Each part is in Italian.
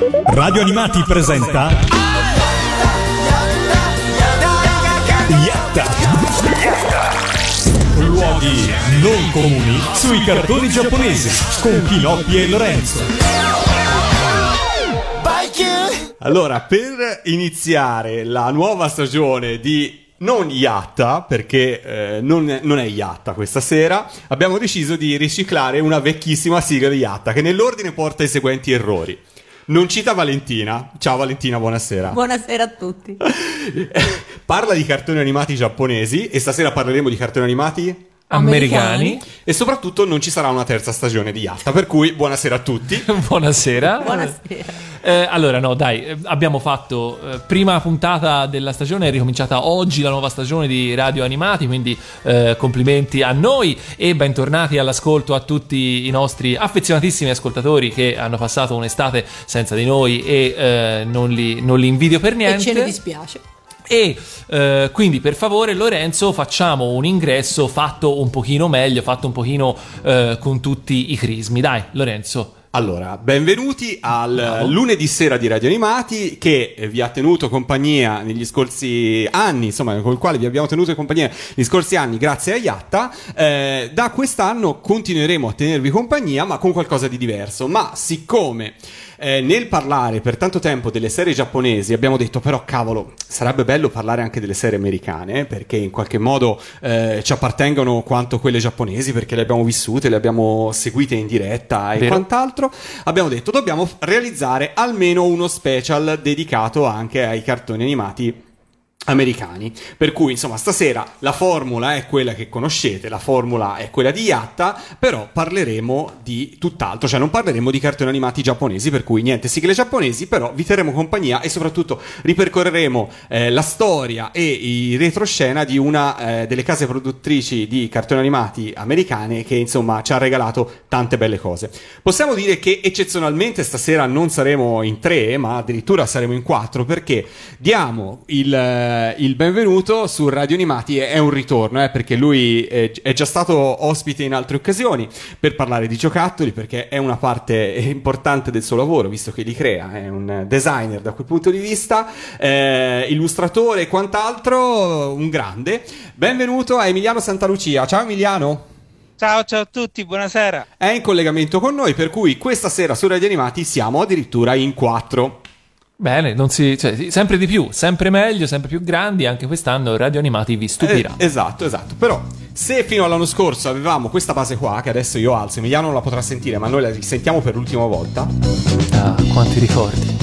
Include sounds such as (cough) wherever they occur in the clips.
Radio Animati presenta Yatta Luoghi non comuni sui cartoni giapponesi con Pinocchio e Lorenzo Allora, per iniziare la nuova stagione di non Yatta, perché eh, non, non è Yatta questa sera, abbiamo deciso di riciclare una vecchissima sigla di Yatta che nell'ordine porta i seguenti errori. Non cita Valentina. Ciao Valentina, buonasera. Buonasera a tutti. (laughs) Parla di cartoni animati giapponesi e stasera parleremo di cartoni animati americani. e soprattutto non ci sarà una terza stagione di Yatta, per cui buonasera a tutti. (laughs) Buonasera. Buonasera. Eh, allora, no, dai, eh, abbiamo fatto eh, prima puntata della stagione, è ricominciata oggi la nuova stagione di Radio Animati, quindi eh, complimenti a noi e bentornati all'ascolto a tutti i nostri affezionatissimi ascoltatori che hanno passato un'estate senza di noi e eh, non, li, non li invidio per niente. E ce ne dispiace. E eh, quindi per favore Lorenzo facciamo un ingresso fatto un pochino meglio, fatto un pochino eh, con tutti i crismi. Dai Lorenzo. Allora, benvenuti al lunedì sera di Radio Animati che vi ha tenuto compagnia negli scorsi anni, insomma, con il quale vi abbiamo tenuto compagnia negli scorsi anni grazie a Yatta. Eh, da quest'anno continueremo a tenervi compagnia, ma con qualcosa di diverso. Ma siccome eh, nel parlare per tanto tempo delle serie giapponesi abbiamo detto però cavolo, sarebbe bello parlare anche delle serie americane, eh, perché in qualche modo eh, ci appartengono quanto quelle giapponesi, perché le abbiamo vissute, le abbiamo seguite in diretta e Vero. quant'altro. Abbiamo detto dobbiamo realizzare almeno uno special dedicato anche ai cartoni animati americani. Per cui, insomma, stasera la formula è quella che conoscete, la formula è quella di Yatta, però parleremo di tutt'altro, cioè non parleremo di cartoni animati giapponesi, per cui niente sigle giapponesi, però vi terremo compagnia e soprattutto ripercorreremo eh, la storia e i retroscena di una eh, delle case produttrici di cartoni animati americane che, insomma, ci ha regalato tante belle cose. Possiamo dire che eccezionalmente stasera non saremo in tre, ma addirittura saremo in quattro, perché diamo il, eh, il benvenuto su Radio Animati, è, un ritorno, eh, perché lui eh, è già stato ospite in altre occasioni per parlare di giocattoli, perché è una parte importante del suo lavoro, visto che li crea, è un designer da quel punto di vista, eh, illustratore e quant'altro, un grande. Benvenuto a Emiliano Santalucia. Ciao Emiliano! Ciao ciao a tutti, buonasera. È in collegamento con noi, per cui questa sera su Radio Animati siamo addirittura in quattro. Bene, non si, cioè, sempre di più, sempre meglio, sempre più grandi. Anche quest'anno Radio Animati vi stupirà. Eh, esatto, esatto. Però, se fino all'anno scorso avevamo questa base qua, che adesso io alzo, Emiliano non la potrà sentire, ma noi la risentiamo per l'ultima volta. Ah, quanti ricordi.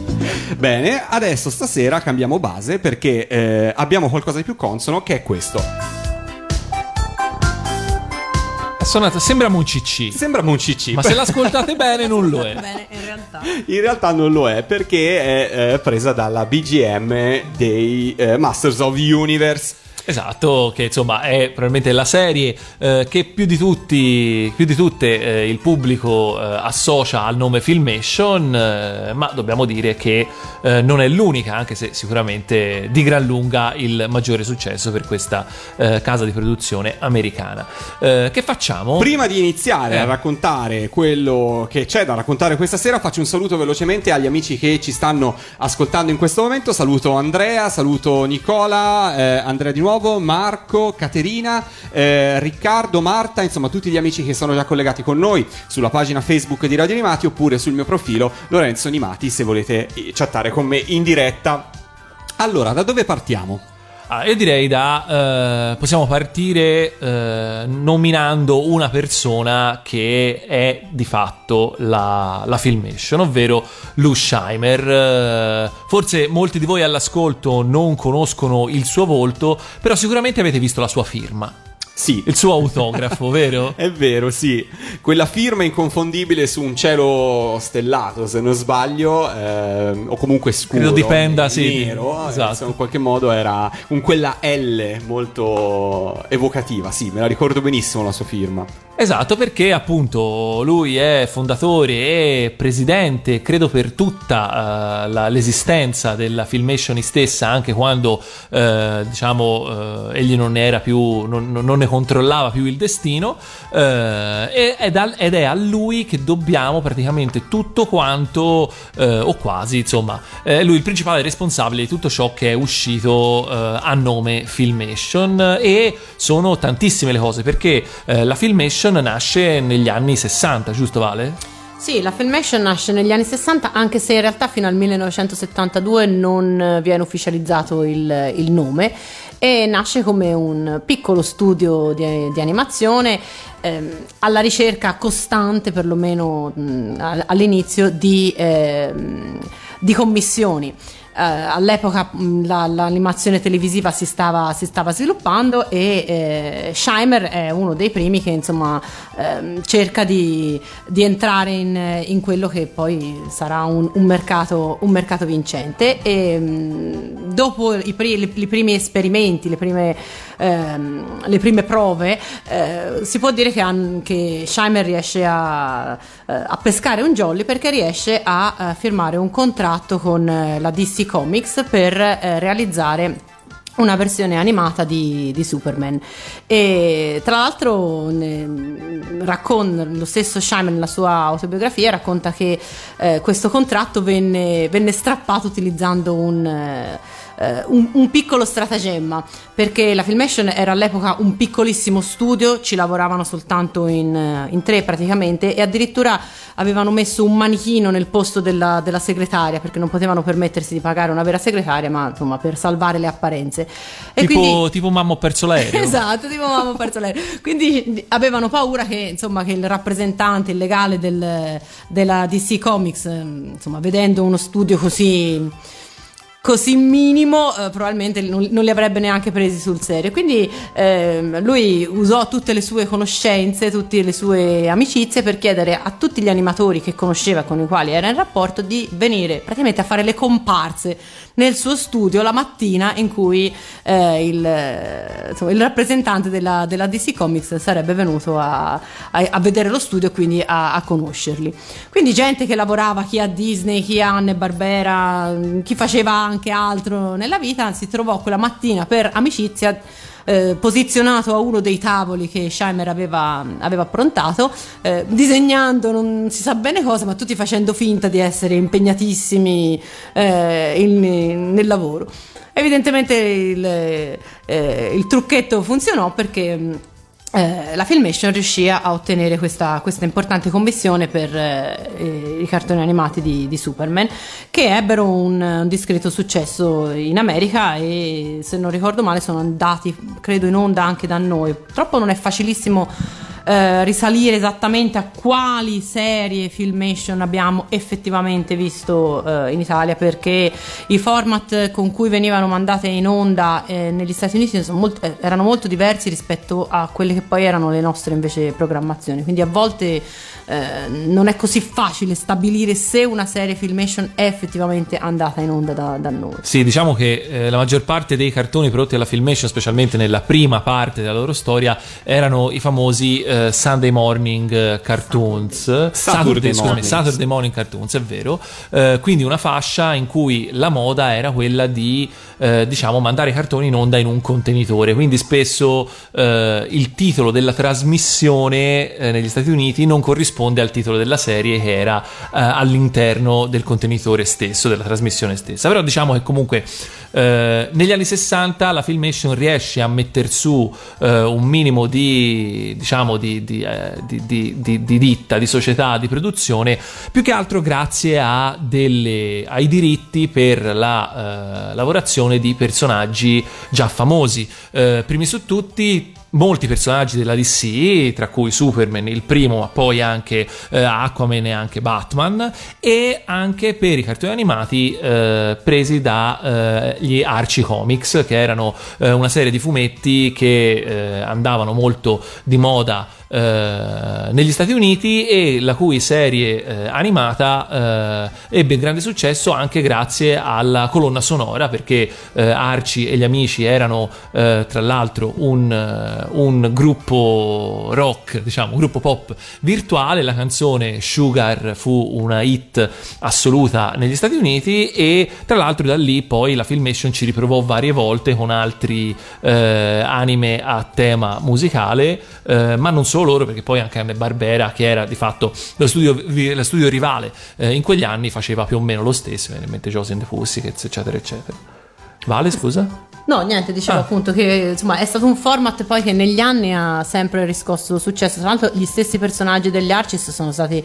(laughs) Bene, adesso stasera cambiamo base perché eh, abbiamo qualcosa di più consono, che è questo. È suonato, sembra un CC. Sembra un CC, Ma se l'ascoltate bene non lo è. (laughs) Bene, in realtà. in realtà non lo è perché è eh, presa dalla BGM dei eh, Masters of the Universe. Esatto, che insomma è probabilmente la serie eh, che più di tutti, più di tutte eh, il pubblico eh, associa al nome Filmation, eh, ma dobbiamo dire che eh, non è l'unica, anche se sicuramente di gran lunga il maggiore successo per questa eh, casa di produzione americana. Che facciamo? Prima di iniziare a raccontare quello che c'è da raccontare questa sera, faccio un saluto velocemente agli amici che ci stanno ascoltando in questo momento. Saluto Andrea, saluto Nicola, Andrea di nuovo, Marco, Caterina, eh, Riccardo, Marta, insomma tutti gli amici che sono già collegati con noi sulla pagina Facebook di Radio Animati oppure sul mio profilo Lorenzo Animati se volete eh, chattare con me in diretta. Allora, da dove partiamo? Ah, io direi da. eh, possiamo partire eh, nominando una persona che è di fatto la, la Filmation, ovvero Lou Scheimer. Eh, forse molti di voi all'ascolto non conoscono il suo volto, però sicuramente avete visto la sua firma, Sì, il suo autografo, (laughs) vero? È vero, sì. Quella firma inconfondibile su un cielo stellato, se non sbaglio, ehm, o comunque scuro. Credo dipenda, sì, Nero, eh, esatto. in qualche modo era con quella L molto evocativa, sì, me la ricordo benissimo la sua firma. Esatto, perché appunto lui è fondatore e presidente, credo per tutta uh, la, l'esistenza della Filmation stessa, anche quando uh, diciamo uh, egli non ne era più, non, non, ne controllava più il destino, ed, ed, è a lui che dobbiamo praticamente tutto quanto, o quasi, insomma, è lui il principale responsabile di tutto ciò che è uscito a nome Filmation e sono tantissime le cose perché la Filmation nasce negli anni 60, giusto Vale? Sì, la Filmation nasce negli anni 60, anche se in realtà fino al 1972 non viene ufficializzato il, il nome e nasce come un piccolo studio di, di animazione ehm, alla ricerca costante, perlomeno mh, all'inizio, di, ehm, di commissioni eh, all'epoca mh, la, l'animazione televisiva si stava, si stava sviluppando e eh, Scheimer è uno dei primi che insomma eh, cerca di, di entrare in, in, quello che poi sarà un, un, mercato, un mercato, vincente. E mh, dopo i, i, i, primi esperimenti, le prime, ehm, le prime prove, eh, si può dire che, che Scheimer riesce a, eh, a, pescare un jolly perché riesce a, a firmare un contratto con eh, la DC Comics per eh, realizzare una versione animata di, di, Superman. E tra l'altro racconta, lo stesso Scheimer nella sua autobiografia racconta che eh, questo contratto venne, venne, strappato utilizzando un eh, un, un, piccolo stratagemma perché la Filmation era all'epoca un piccolissimo studio, ci lavoravano soltanto in, eh, in tre praticamente e addirittura avevano messo un manichino nel posto della, della, segretaria perché non potevano permettersi di pagare una vera segretaria ma insomma per salvare le apparenze. E tipo, quindi... tipo mamma ho perso l'aereo. (laughs) esatto, tipo mamma ho perso l'aereo. Quindi avevano paura che, insomma, che il rappresentante, il legale del, della DC Comics, insomma, vedendo uno studio così così minimo eh, probabilmente non, non, li avrebbe neanche presi sul serio. Quindi eh, lui usò tutte le sue conoscenze tutte le sue amicizie per chiedere a tutti gli animatori che conosceva con i quali era in rapporto di venire praticamente a fare le comparse nel suo studio la mattina in cui eh, il, insomma, il, rappresentante della, della, DC Comics sarebbe venuto a, a, a vedere lo studio e quindi a, a, conoscerli. Quindi gente che lavorava, chi a Disney, chi a Anne Barbera, chi faceva anche altro nella vita, si trovò quella mattina per amicizia eh, posizionato a uno dei tavoli che Scheimer aveva, aveva approntato, eh, disegnando non si sa bene cosa, ma tutti facendo finta di essere impegnatissimi eh, in, nel lavoro. Evidentemente il, eh, il trucchetto funzionò perché eh, la Filmation riuscì a ottenere questa, questa importante commissione per eh, i cartoni animati di, di, Superman che ebbero un, un, discreto successo in America e se non ricordo male sono andati credo in onda anche da noi. Purtroppo non è facilissimo eh, risalire esattamente a quali serie Filmation abbiamo effettivamente visto eh, in Italia perché i format con cui venivano mandate in onda eh, negli Stati Uniti molto, eh, erano molto diversi rispetto a quelle che poi erano le nostre invece programmazioni. Quindi a volte eh, non è così facile stabilire se una serie Filmation è effettivamente andata in onda da, da noi. Sì, diciamo che eh, la maggior parte dei cartoni prodotti alla Filmation, specialmente nella prima parte della loro storia, erano i famosi eh, Sunday Morning eh, Cartoons. Saturday, Saturday, morning. Saturday Morning Cartoons, è vero. Eh, quindi una fascia in cui la moda era quella di diciamo mandare i cartoni in onda in un contenitore. Quindi spesso il titolo della trasmissione negli Stati Uniti non corrisponde corrisponde al titolo della serie che era uh, all'interno del contenitore stesso, della trasmissione stessa. Però diciamo che comunque uh, negli anni 60 la Filmation riesce a mettere su uh, un minimo di, diciamo, di, di, di, di, ditta, di società, di produzione, più che altro grazie delle, ai diritti per la lavorazione di personaggi già famosi. primi su tutti molti personaggi della DC, tra cui Superman, il primo, ma poi anche eh, Aquaman e anche Batman, e anche per i cartoni animati eh, presi dagli eh, Archie Comics, che erano eh, una serie di fumetti che eh, andavano molto di moda eh, negli Stati Uniti e la cui serie eh, animata eh, ebbe grande successo anche grazie alla colonna sonora perché eh, Archie e gli amici erano tra l'altro un un gruppo rock, diciamo, un gruppo pop virtuale. La canzone Sugar fu una hit assoluta negli Stati Uniti e tra l'altro da lì poi la Filmation ci riprovò varie volte con altri eh, anime a tema musicale, eh, ma non solo loro, perché poi anche Anne Barbera, che era di fatto lo studio, lo studio rivale eh, in quegli anni, faceva più o meno lo stesso, in mente Josie and the Pussycats, eccetera, eccetera. Vale, scusa? No, niente, dicevo ah. appunto che insomma è stato un format poi che negli anni ha sempre riscosso successo. Tra l'altro, gli stessi personaggi degli Arcis sono stati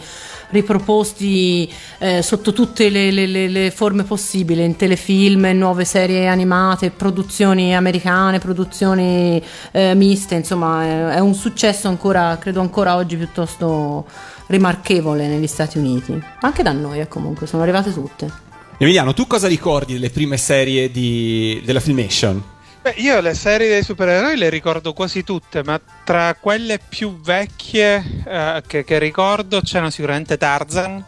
riproposti eh, sotto tutte le, le, le, forme possibili: in telefilm, nuove serie animate, produzioni americane, produzioni eh, miste. Insomma, è, è un successo ancora, credo ancora oggi piuttosto rimarchevole negli Stati Uniti. Anche da noi, eh, comunque, sono arrivate tutte. Emiliano, tu cosa ricordi delle prime serie di, della Filmation? Beh, io le serie dei supereroi le ricordo quasi tutte, ma tra quelle più vecchie eh, che, che, ricordo c'erano sicuramente Tarzan,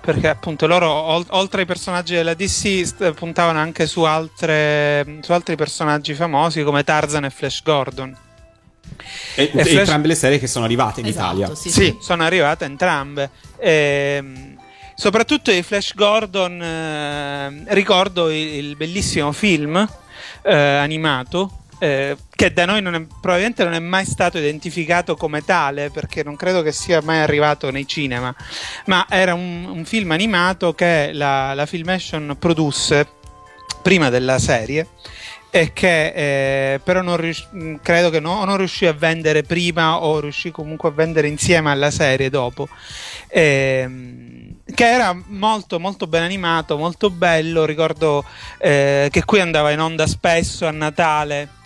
perché appunto loro, ol- oltre ai personaggi della DC, st- puntavano anche su, altre, su, altri personaggi famosi come Tarzan e Flash Gordon. E, e Flash... entrambe le serie che sono arrivate in esatto, Italia. Sì, sì, sono arrivate entrambe. E, ehm, soprattutto di Flash Gordon eh, ricordo il, il, bellissimo film eh, animato eh, che da noi non è, probabilmente non è mai stato identificato come tale perché non credo che sia mai arrivato nei cinema ma era un, un film animato che la, la Filmation produsse prima della serie e che eh, però non rius- credo che no, non riuscì a vendere prima o riuscì comunque a vendere insieme alla serie dopo. Eh, che era molto molto ben animato, molto bello, ricordo eh, che qui andava in onda spesso a Natale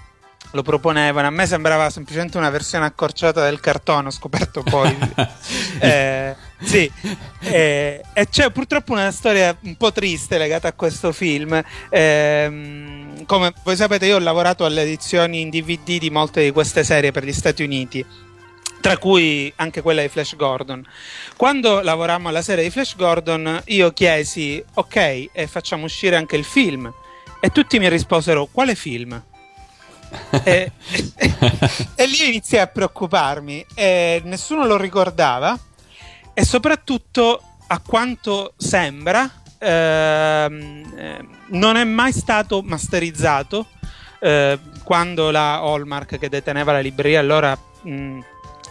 lo proponevano. A me sembrava semplicemente una versione accorciata del cartone, ho scoperto poi. (laughs) eh, sì, eh, e c'è purtroppo una storia un po' triste legata a questo film. Eh, come voi sapete, io ho lavorato alle edizioni in DVD di molte di queste serie per gli Stati Uniti tra cui anche quella di Flash Gordon. Quando lavorammo alla serie di Flash Gordon, io chiesi, ok, e facciamo uscire anche il film. E tutti mi risposero, quale film? e, e, (laughs) e, lì iniziai a preoccuparmi e nessuno lo ricordava e soprattutto a quanto sembra ehm, eh, non è mai stato masterizzato eh, quando la Hallmark che deteneva la libreria allora mh,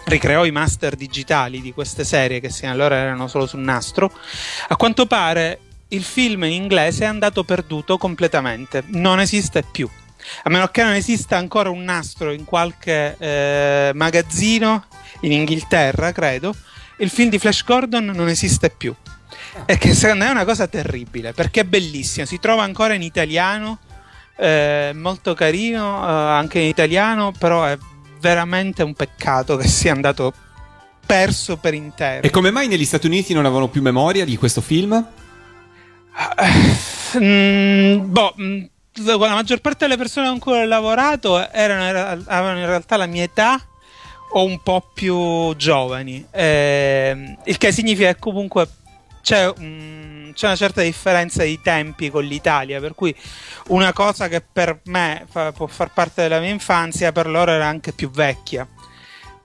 ricreò i master digitali di queste serie che sino allora erano solo sul nastro, a quanto pare il film in inglese è andato perduto completamente, non esiste più. A meno che non esista ancora un nastro in qualche eh, magazzino in Inghilterra, credo, il film di Flash Gordon non esiste più. E che secondo me è una cosa terribile, perché è bellissimo, si trova ancora in italiano, eh, molto carino, eh, anche in italiano, però è veramente un peccato che sia andato perso per intero. E come mai negli Stati Uniti non avevano più memoria di questo film? Uh, mm, boh, mm, la maggior parte delle persone con cui ho lavorato erano, avevano in realtà la mia età o un po' più giovani, eh, il che significa che comunque c'è, um, c'è, una certa differenza di tempi con l'Italia, per cui una cosa che per me fa, può far parte della mia infanzia, per loro era anche più vecchia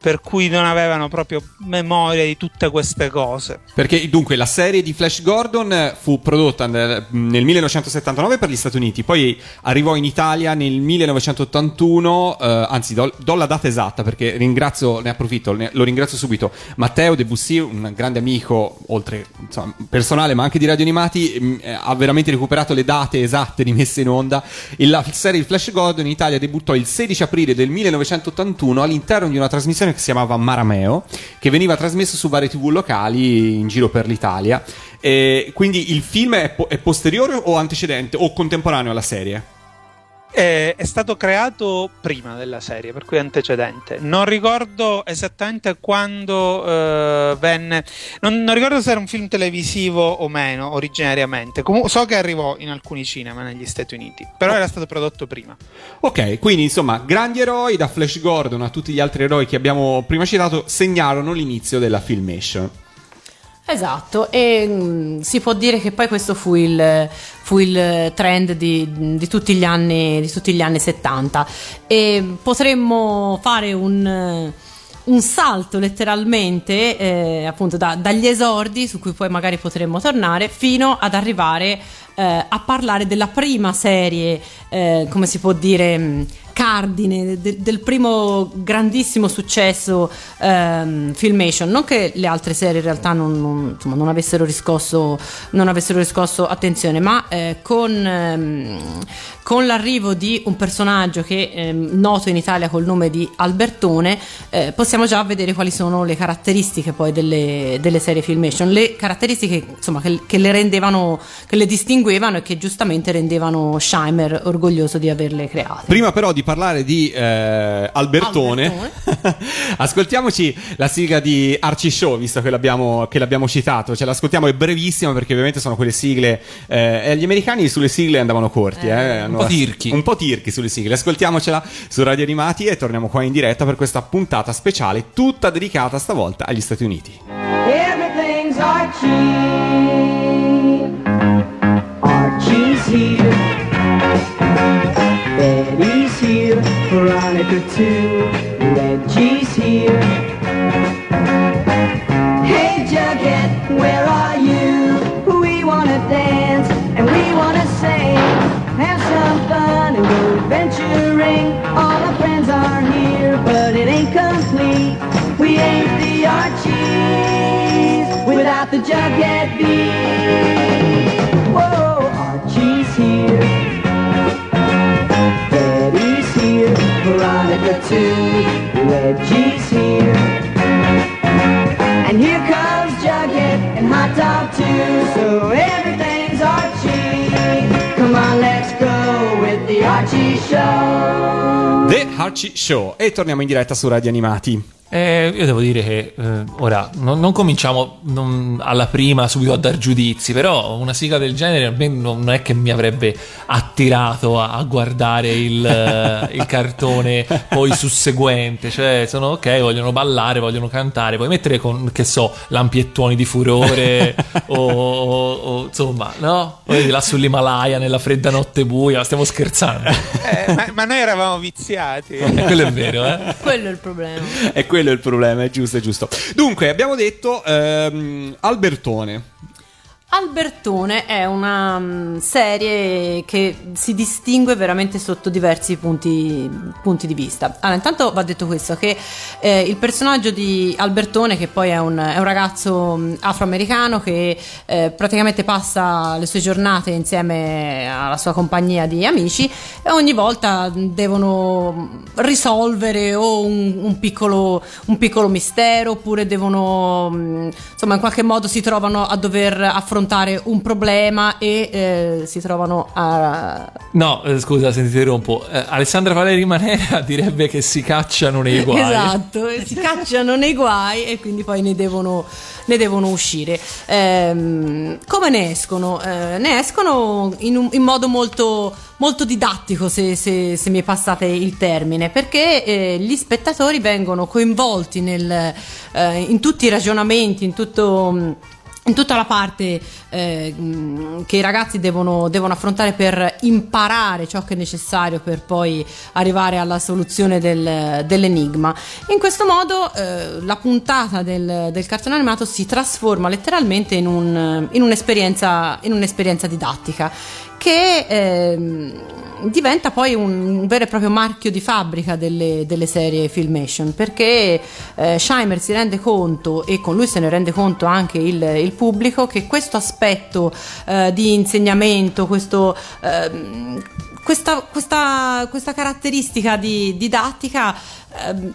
per cui non avevano proprio memoria di tutte queste cose. Perché dunque la serie di Flash Gordon fu prodotta nel, nel 1979 per gli Stati Uniti, poi arrivò in Italia nel 1981, eh, anzi do, do, la data esatta perché ringrazio, ne approfitto, ne, lo ringrazio subito, Matteo Debussy, un grande amico, oltre insomma, personale ma anche di Radio Animati, mm, eh, ha veramente recuperato le date esatte di messa in onda. E la serie di Flash Gordon in Italia debuttò il 16 aprile del 1981 all'interno di una trasmissione che si chiamava Marameo, che veniva trasmesso su varie tv locali in giro per l'Italia. E quindi il film è, po- è posteriore o antecedente o contemporaneo alla serie? È, è, stato creato prima della serie, per cui antecedente. Non ricordo esattamente quando uh, venne. Non, non, ricordo se era un film televisivo o meno originariamente. Comunque, so che arrivò in alcuni cinema negli Stati Uniti, però era stato prodotto prima. Ok, quindi insomma, grandi eroi da Flash Gordon a tutti gli altri eroi che abbiamo prima citato segnarono l'inizio della Filmation. Esatto, e mh, si può dire che poi questo fu il, fu il trend di, di tutti gli anni, di tutti gli anni 70 e potremmo fare un, un salto letteralmente eh, appunto da- dagli esordi su cui poi magari potremmo tornare fino ad arrivare eh, a parlare della prima serie, eh, come si può dire, mh, cardine de- del primo grandissimo successo ehm, Filmation. Non che le altre serie in realtà non, non- insomma, non avessero, riscosso, non avessero riscosso attenzione, ma eh, con, ehm, con l'arrivo di un personaggio che è noto in Italia col nome di Albertone, eh, possiamo già vedere quali sono le caratteristiche poi delle, delle serie Filmation, le caratteristiche insomma, che, che le rendevano, che le distinguevano e che giustamente rendevano Scheimer orgoglioso di averle create. Prima però di parlare di eh, Albertone, (laughs) ascoltiamoci la sigla di Archie Show, visto che l'abbiamo, che l'abbiamo citato. Ce l'ascoltiamo, è brevissima perché ovviamente sono quelle sigle. Eh, e gli americani sulle sigle andavano corti, eh, hanno- po' tirchi. Un po' tirchi sulle sigle. Ascoltiamocela su Radio Animati e torniamo qua in diretta per questa puntata speciale, tutta dedicata stavolta agli Stati Uniti. Everything's Archie. Archie's here. Betty's here. Veronica too. Reggie's here. Hey Jughead, where are you? We wanna dance and we wanna sing. Have some fun and go adventuring. All our friends are here, but it ain't complete. We ain't the Archies without the Jughead beat. Whoa, Archie's here. Too. Reggie's here. And here comes Jughead and Hot Dog too. So everything's Archie. Come on, let's go with the Archie Show. The Archie Show. E torniamo in diretta su Radio Animati. Eh, io devo dire che eh, ora non, non cominciamo non alla prima subito a dar giudizi, però una sigla del genere a me non è che mi avrebbe attirato a, a guardare il, eh, il cartone poi susseguente. Cioè, sono ok, vogliono ballare, vogliono cantare, puoi mettere con che so, lampiettoni di furore o, o- o, insomma, no? Poi di là sull'Himalaya nella fredda notte buia, stiamo scherzando. Eh, ma, ma noi eravamo viziati. Eh, quello è vero, eh? Quello è il problema. È quello il problema, è giusto, è giusto. Dunque, abbiamo detto ehm, Albertone. Albertone è una mm, serie che si distingue veramente sotto diversi punti, punti di vista. Allora, intanto va detto questo, che eh, il personaggio di Albertone, che poi è un, è un ragazzo mm, afroamericano che eh, praticamente passa le sue giornate insieme alla sua compagnia di amici e ogni volta devono risolvere o un, un piccolo, un piccolo mistero oppure devono, mm, insomma, in qualche modo si trovano a dover affrontare un problema e eh, si trovano a... No, eh, scusa se ti interrompo. Eh, Alessandra Valeri Manera (laughs) direbbe che si cacciano nei guai. Esatto, e si cacciano nei guai e quindi poi ne devono, ne devono uscire. Ehm, come ne escono? Eh, ne escono in, un- in modo molto, molto didattico, se, se- se mi passate il termine, perché eh, gli spettatori vengono coinvolti nel, eh, in tutti i ragionamenti, in tutto tutta la parte eh, che i ragazzi devono, devono affrontare per imparare ciò che è necessario per poi arrivare alla soluzione del- dell'enigma. In questo modo eh, la puntata del, del cartone animato si trasforma letteralmente in, un- in un'esperienza, in un'esperienza didattica che ehm, diventa poi un, vero e proprio marchio di fabbrica delle, delle serie Filmation perché eh, Scheimer si rende conto e con lui se ne rende conto anche il, il pubblico che questo aspetto eh, di insegnamento, questo, ehm, questa, questa- questa caratteristica di didattica ehm,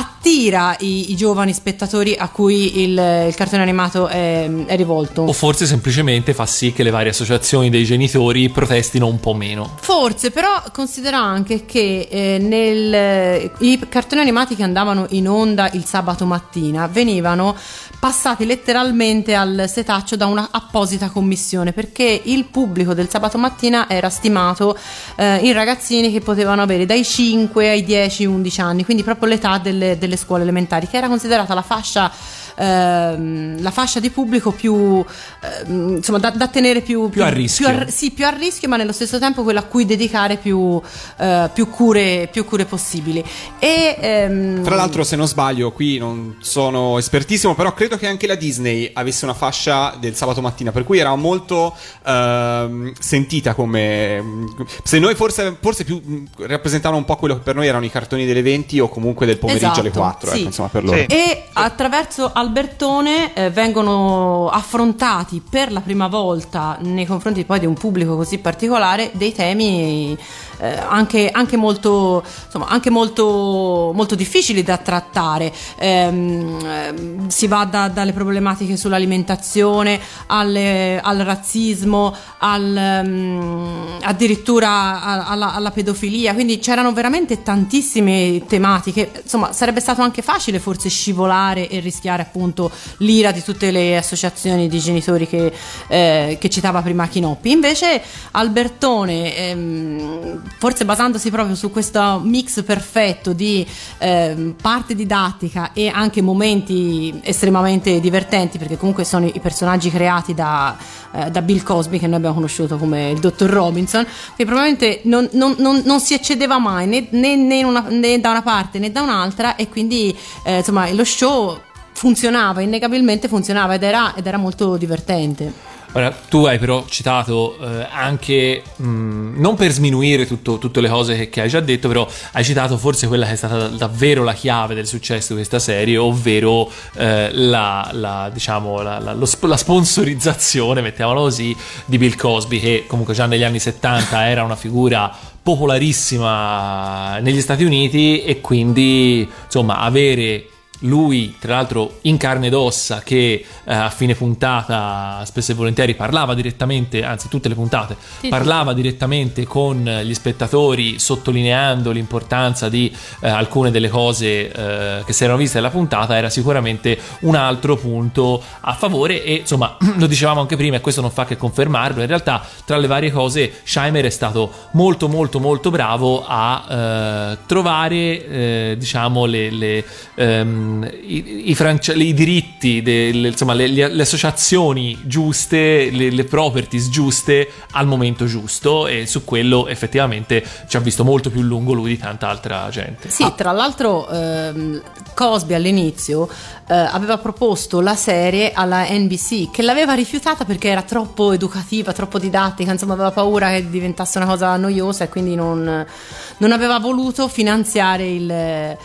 attira i, i giovani spettatori a cui il, il cartone animato è, è rivolto. O forse semplicemente fa sì che le varie associazioni dei genitori protestino un po' meno. Forse, però considera anche che eh, nel- i cartoni animati che andavano in onda il sabato mattina venivano passati letteralmente al setaccio da una apposita commissione perché il pubblico del sabato mattina era stimato eh, in ragazzini che potevano avere dai 5 ai 10-11 anni, quindi proprio l'età delle, delle scuole elementari, che era considerata la fascia ehm, la fascia di pubblico più ehm, insomma da, da tenere più, Più a rischio. più a- sì, più a rischio, ma nello stesso tempo quella a cui dedicare più, eh, più cure, più cure possibili. E, ehm, Tra l'altro, se non sbaglio, qui non sono espertissimo, però credo che anche la Disney avesse una fascia del sabato mattina, per cui era molto ehm, sentita come. Se noi forse, forse più mh, rappresentavano un po' quello che per noi erano i cartoni delle 20 o comunque del pomeriggio alle Esatto, 4, sì. ecco, insomma, per loro. Sì. E attraverso Albertone eh, vengono affrontati per la prima volta nei confronti poi di un pubblico così particolare dei temi eh, anche, anche molto insomma anche molto, molto difficili da trattare. Ehm, ehm, si va da- dalle problematiche sull'alimentazione alle- al razzismo al, ehm, addirittura alla, alla pedofilia. Quindi c'erano veramente tantissime tematiche. Insomma sarebbe stato anche facile forse scivolare e rischiare appunto l'ira di tutte le associazioni di genitori che, eh, che citava prima Chinoppi invece Albertone ehm, forse basandosi proprio su questo mix perfetto di ehm, parte didattica e anche momenti estremamente divertenti perché comunque sono i personaggi creati da, eh, da Bill Cosby che noi abbiamo conosciuto come il dottor Robinson che probabilmente non, non- non- non si eccedeva mai né, né- né una- né da una parte né da un'altra e quindi eh, insomma lo show funzionava innegabilmente funzionava ed era, ed era molto divertente Ora, tu hai però citato eh, anche, mh, non per sminuire tutto- tutte le cose che, che hai già detto, però hai citato forse quella che è stata davvero la chiave del successo di questa serie, ovvero eh, la, la, diciamo, la, sp- la sponsorizzazione, mettiamola così, di Bill Cosby, che comunque già negli anni 70 era una figura popolarissima negli Stati Uniti e quindi insomma avere lui, tra l'altro, in carne ed ossa, che eh, a fine puntata spesso e volentieri parlava direttamente, anzi, tutte le puntate, Sì, parlava direttamente con gli spettatori, sottolineando l'importanza di eh, alcune delle cose eh, che si erano viste nella puntata, era sicuramente un altro punto a favore. E insomma, (clears throat) lo dicevamo anche prima, e questo non fa che confermarlo. In realtà, tra le varie cose, Scheimer è stato molto, molto, molto bravo a eh, trovare, eh, diciamo, le, le, ehm, i, i franci- i diritti, delle- insomma, le, le- le associazioni giuste, le, le properties giuste al momento giusto. E su quello effettivamente ci ha visto molto più lungo lui di tanta altra gente. Sì, tra l'altro ehm, Cosby all'inizio eh, aveva proposto la serie alla NBC che l'aveva rifiutata perché era troppo educativa, troppo didattica, insomma aveva paura che diventasse una cosa noiosa e quindi non, non aveva voluto finanziare il, eh,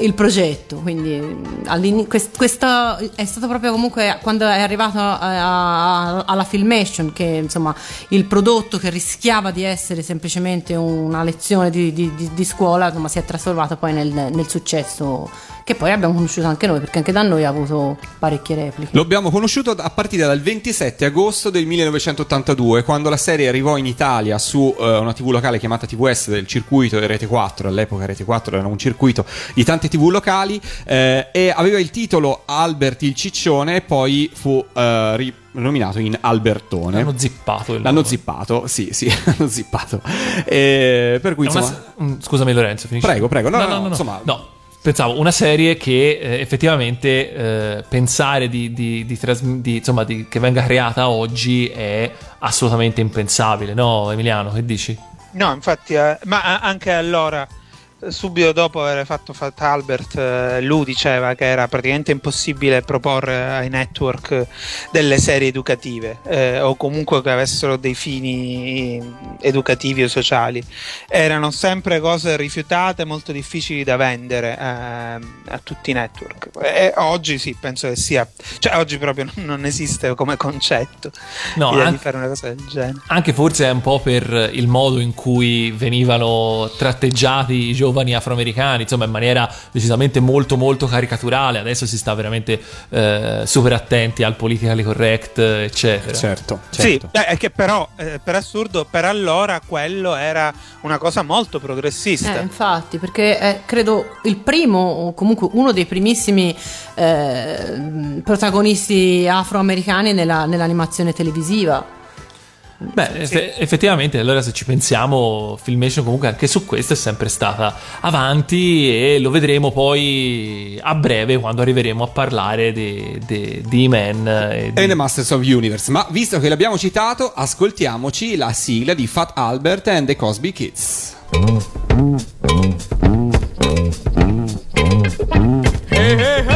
il progetto. Quindi quest- questo è stato proprio comunque quando è arrivato a- a- alla Filmation che insomma il prodotto che rischiava di essere semplicemente una lezione di, di- di- di scuola insomma, si è trasformato poi nel, nel successo che poi abbiamo conosciuto anche noi perché anche da noi ha avuto parecchie repliche. Lo abbiamo conosciuto a partire dal 27 agosto del 1982, quando la serie arrivò in Italia su eh, una TV locale chiamata TVS del circuito di Rete 4. All'epoca Rete 4 era un circuito di tante TV locali eh, e aveva il titolo Albert il Ciccione e poi fu eh, ri- nominato in Albertone. L'hanno zippato. il L'hanno nome. zippato, sì, sì, (laughs) l'hanno zippato. E per cui una insomma. se- mm, Scusami Lorenzo, finisci. Prego, prego. No, no, no, insomma- No, pensavo una serie che eh, effettivamente eh, pensare di, di- di di- insomma, che venga creata oggi è assolutamente impensabile, no Emiliano? Che dici? No, infatti, eh, ma anche allora, subito dopo aver fatto Fat Albert, eh, lui diceva che era praticamente impossibile proporre ai network eh, delle serie educative eh, o comunque che avessero dei fini educativi o sociali. Erano sempre cose rifiutate, molto difficili da vendere ehm, a tutti i network. E oggi sì, penso che sia, cioè oggi proprio non- esiste come concetto No, l'idea di anche- fare una cosa del genere. Anche forse è un po' per il modo in cui venivano tratteggiati i giovani afroamericani, insomma in maniera decisamente molto molto caricaturale, adesso si sta veramente eh, super attenti al politically correct, eccetera. Certo, Sì, certo. eh, è che però, eh, per assurdo, per allora quello era una cosa molto progressista. Eh, infatti, perché è credo il primo, o comunque uno dei primissimi eh, protagonisti afroamericani nella- nell'animazione televisiva. Beh, eff- effettivamente, allora se ci pensiamo, Filmation comunque anche su questo è sempre stata avanti e lo vedremo poi a breve quando arriveremo a parlare di, di, di Man e di... E The Masters of Universe. Ma visto che l'abbiamo citato, ascoltiamoci la sigla di Fat Albert and the Cosby Kids. Hey, hey, hey!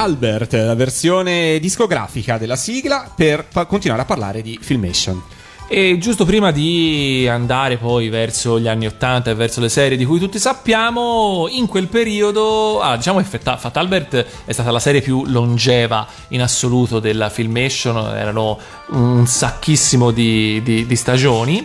Albert, la versione discografica della sigla, per fa- continuare a parlare di Filmation. E giusto prima di andare poi verso gli anni 80 e verso le serie di cui tutti sappiamo, in quel periodo, ah, diciamo che Fat Albert è stata la serie più longeva in assoluto della Filmation, erano un sacchissimo di, di- di stagioni.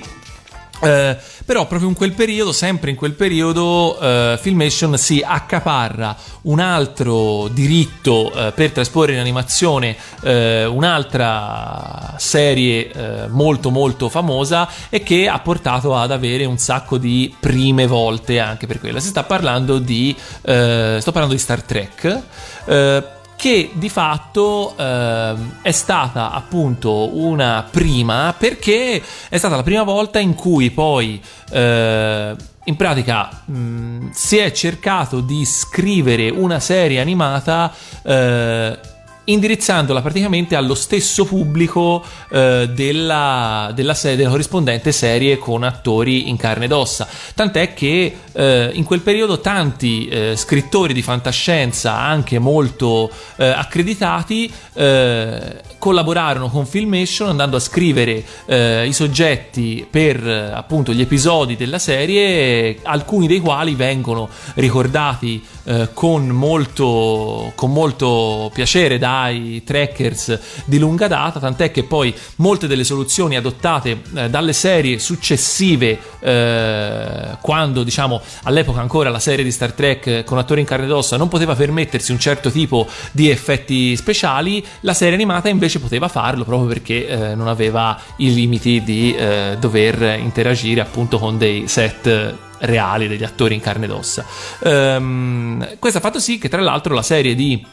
Eh, però proprio in quel periodo, sempre in quel periodo, eh, Filmation si accaparra un altro diritto eh, per trasporre in animazione eh, un'altra serie eh, molto molto famosa e che ha portato ad avere un sacco di prime volte anche per quella. Si sta parlando di, eh, sto parlando di Star Trek. Eh, che di fatto ehm, è stata appunto una prima perché è stata la prima volta in cui poi eh, in pratica mh, si è cercato di scrivere una serie animata eh, indirizzandola praticamente allo stesso pubblico eh, della, della, se- della corrispondente serie con attori in carne ed ossa. Tant'è che eh, in quel periodo tanti eh, scrittori di fantascienza, anche molto eh, accreditati, eh, collaborarono con Filmation andando a scrivere eh, i soggetti per appunto gli episodi della serie, alcuni dei quali vengono ricordati eh, con, molto, con molto piacere dai trackers di lunga data, tant'è che poi molte delle soluzioni adottate eh, dalle serie successive, eh, quando diciamo all'epoca ancora la serie di Star Trek eh, con attori in carne ed ossa non poteva permettersi un certo tipo di effetti speciali, la serie animata invece poteva farlo proprio perché eh, non aveva i limiti di dover interagire appunto con dei set reali degli attori in carne ed ossa. Ehm, questo ha fatto sì che tra l'altro la serie di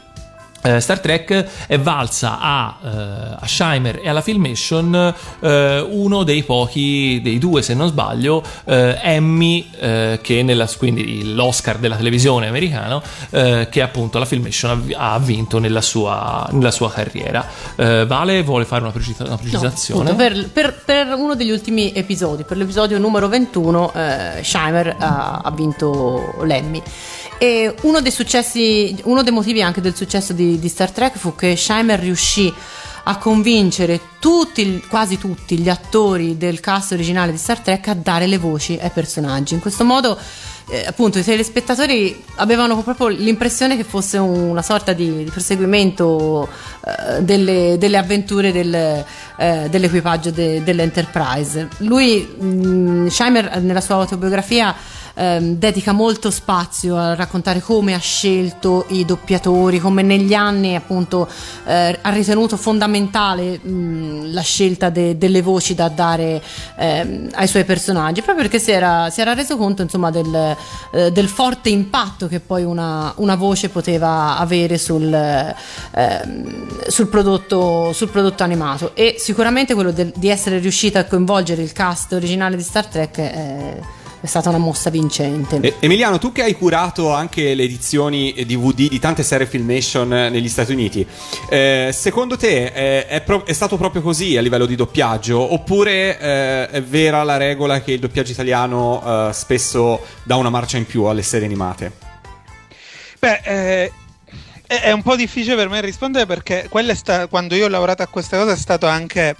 Star Trek è valsa a, eh, a Shimer e alla Filmation eh, uno dei pochi, dei due se non sbaglio, eh, Emmy eh, che nella, quindi l'Oscar della televisione americano eh, che appunto la Filmation ha, ha vinto nella sua, nella sua carriera. Eh, vale vuole fare una, precisa- una No, precisazione? appunto, per, per- per uno degli ultimi episodi, per l'episodio numero 21, eh, Shimer ha, ha vinto l'Emmy. E uno dei successi, uno dei motivi anche del successo di, di Star Trek fu che Shimer riuscì a convincere tutti, quasi tutti gli attori del cast originale di Star Trek a dare le voci ai personaggi. In questo modo, eh, appunto, i telespettatori avevano proprio l'impressione che fosse una sorta di, perseguimento eh, delle, delle avventure del, eh, dell'equipaggio de- dell'Enterprise. Lui, mh, Scheimer, nella sua autobiografia, ehm, dedica molto spazio a raccontare come ha scelto i doppiatori, come negli anni appunto eh, ha ritenuto fondamentale mh, la scelta de- delle voci da dare ehm, ai suoi personaggi, proprio perché si era, si era reso conto insomma del, eh, del forte impatto che poi una, una voce poteva avere sul, ehm, sul, prodotto, sul prodotto animato. E sicuramente quello del- di essere riuscita a coinvolgere il cast originale di Star Trek è, è stata una mossa vincente. E- Emiliano, tu che hai curato anche le edizioni DVD di tante serie Filmation eh, negli Stati Uniti, eh, secondo te eh, è, pro- è stato proprio così a livello di doppiaggio? Oppure eh, è vera la regola che il doppiaggio italiano eh, spesso dà una marcia in più alle serie animate? Beh, eh, è è un po' difficile per me rispondere perché quella è sta- quando io ho lavorato a questa cosa è stato anche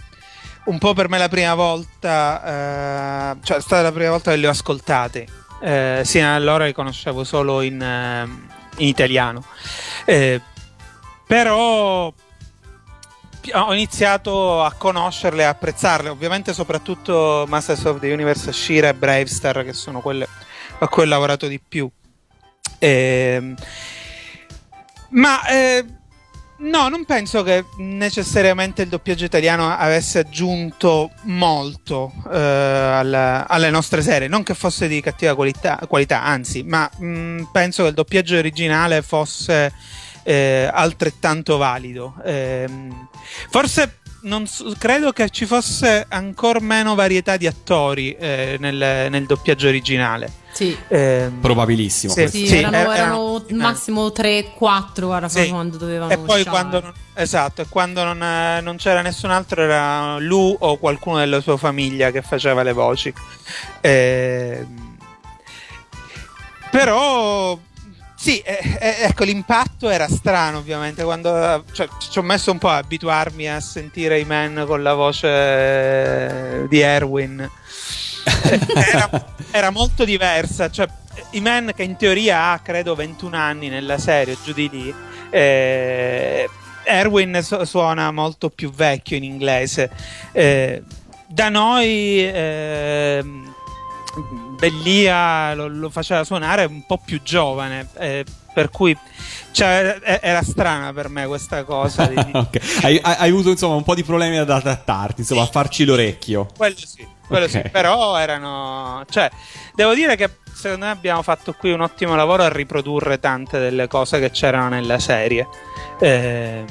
un po' per me la prima volta, eh, cioè è stata la prima volta che le ho ascoltate. Eh, sì, allora le conoscevo solo in, eh, in italiano. Eh, però ho iniziato a conoscerle e apprezzarle, ovviamente soprattutto Masters of the Universe Shira e Bravestar, che sono quelle a cui ho lavorato di più. Ehm, ma eh, no, non penso che necessariamente il doppiaggio italiano avesse aggiunto molto eh, alla- alle nostre serie. Non che fosse di cattiva qualità, qualità, anzi, ma mh, penso che il doppiaggio originale fosse eh, altrettanto valido. Ehm, forse non so- credo che ci fosse ancora meno varietà di attori eh, nel, nel doppiaggio originale. Sì. Ehm, Probabilissimo. Sì. Sì, Sì, erano, er- erano erano- massimo 3-4 guarda Sì. quando dovevano E poi quando non, esatto, e quando non, eh, non c'era nessun altro era Lu o qualcuno della sua famiglia che faceva le voci. Ehm, però sì, eh, eh, ecco, l'impatto era strano ovviamente quando cioè, ci ho messo un po' a abituarmi a sentire i man con la voce eh, di Erwin. Eh, (laughs) era, era molto diversa, cioè i man che in teoria ha credo 21 anni nella serie, giù di lì. eh, Erwin su- suona molto più vecchio in inglese. Eh, da noi ehm, Bellia lo, lo faceva suonare un po' più giovane, eh, per cui cioè, era strana per me questa cosa. di- di- (laughs) Ok. Hai, hai- avuto insomma un po' di problemi ad adattarti, insomma, a farci l'orecchio. Quello sì, quello Ok. sì, però erano... Cioè, devo dire che secondo me abbiamo fatto qui un ottimo lavoro a riprodurre tante delle cose che c'erano nella serie. Eh,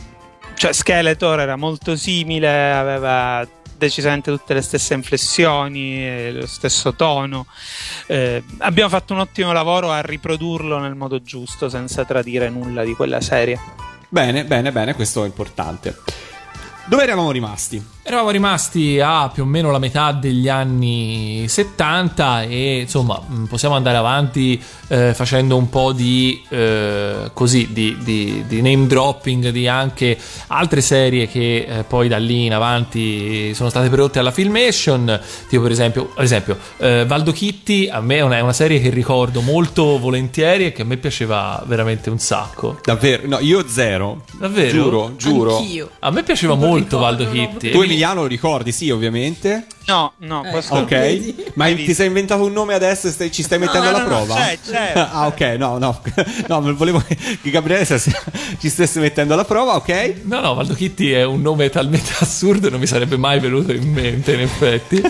cioè, Skeletor era molto simile, aveva decisamente tutte le stesse inflessioni, eh, lo stesso tono. Eh, abbiamo fatto un ottimo lavoro a riprodurlo nel modo giusto, senza tradire nulla di quella serie. Bene, bene, bene, questo è importante. Dove eravamo rimasti? Eravamo rimasti a più o meno la metà degli anni 70 e insomma mh, possiamo andare avanti eh, facendo un po' di eh, così di, di- di name dropping di anche altre serie che eh, poi da lì in avanti sono state prodotte alla Filmation tipo per esempio, per esempio eh, Valdo Kitty a me è una, è una serie che ricordo molto volentieri e che a me piaceva veramente un sacco Davvero? No, io zero. Davvero? Giuro, giuro. Anch'io. a me piaceva Non molto ricordo, Valdo Kitty Emiliano lo ricordi? Sì, ovviamente. No, no, Eh, questo Ok. vedi? Ma Hai ti visto? sei inventato un nome adesso e stai- ci stai mettendo no, alla no, no, prova? c'è, c'è. (laughs) ah, ok, no, no. (laughs) No, volevo che Gabriele stesse- (laughs) ci stesse mettendo alla prova, ok? No, no, Valdo Kitty è un nome talmente assurdo non mi sarebbe mai venuto in mente, in effetti.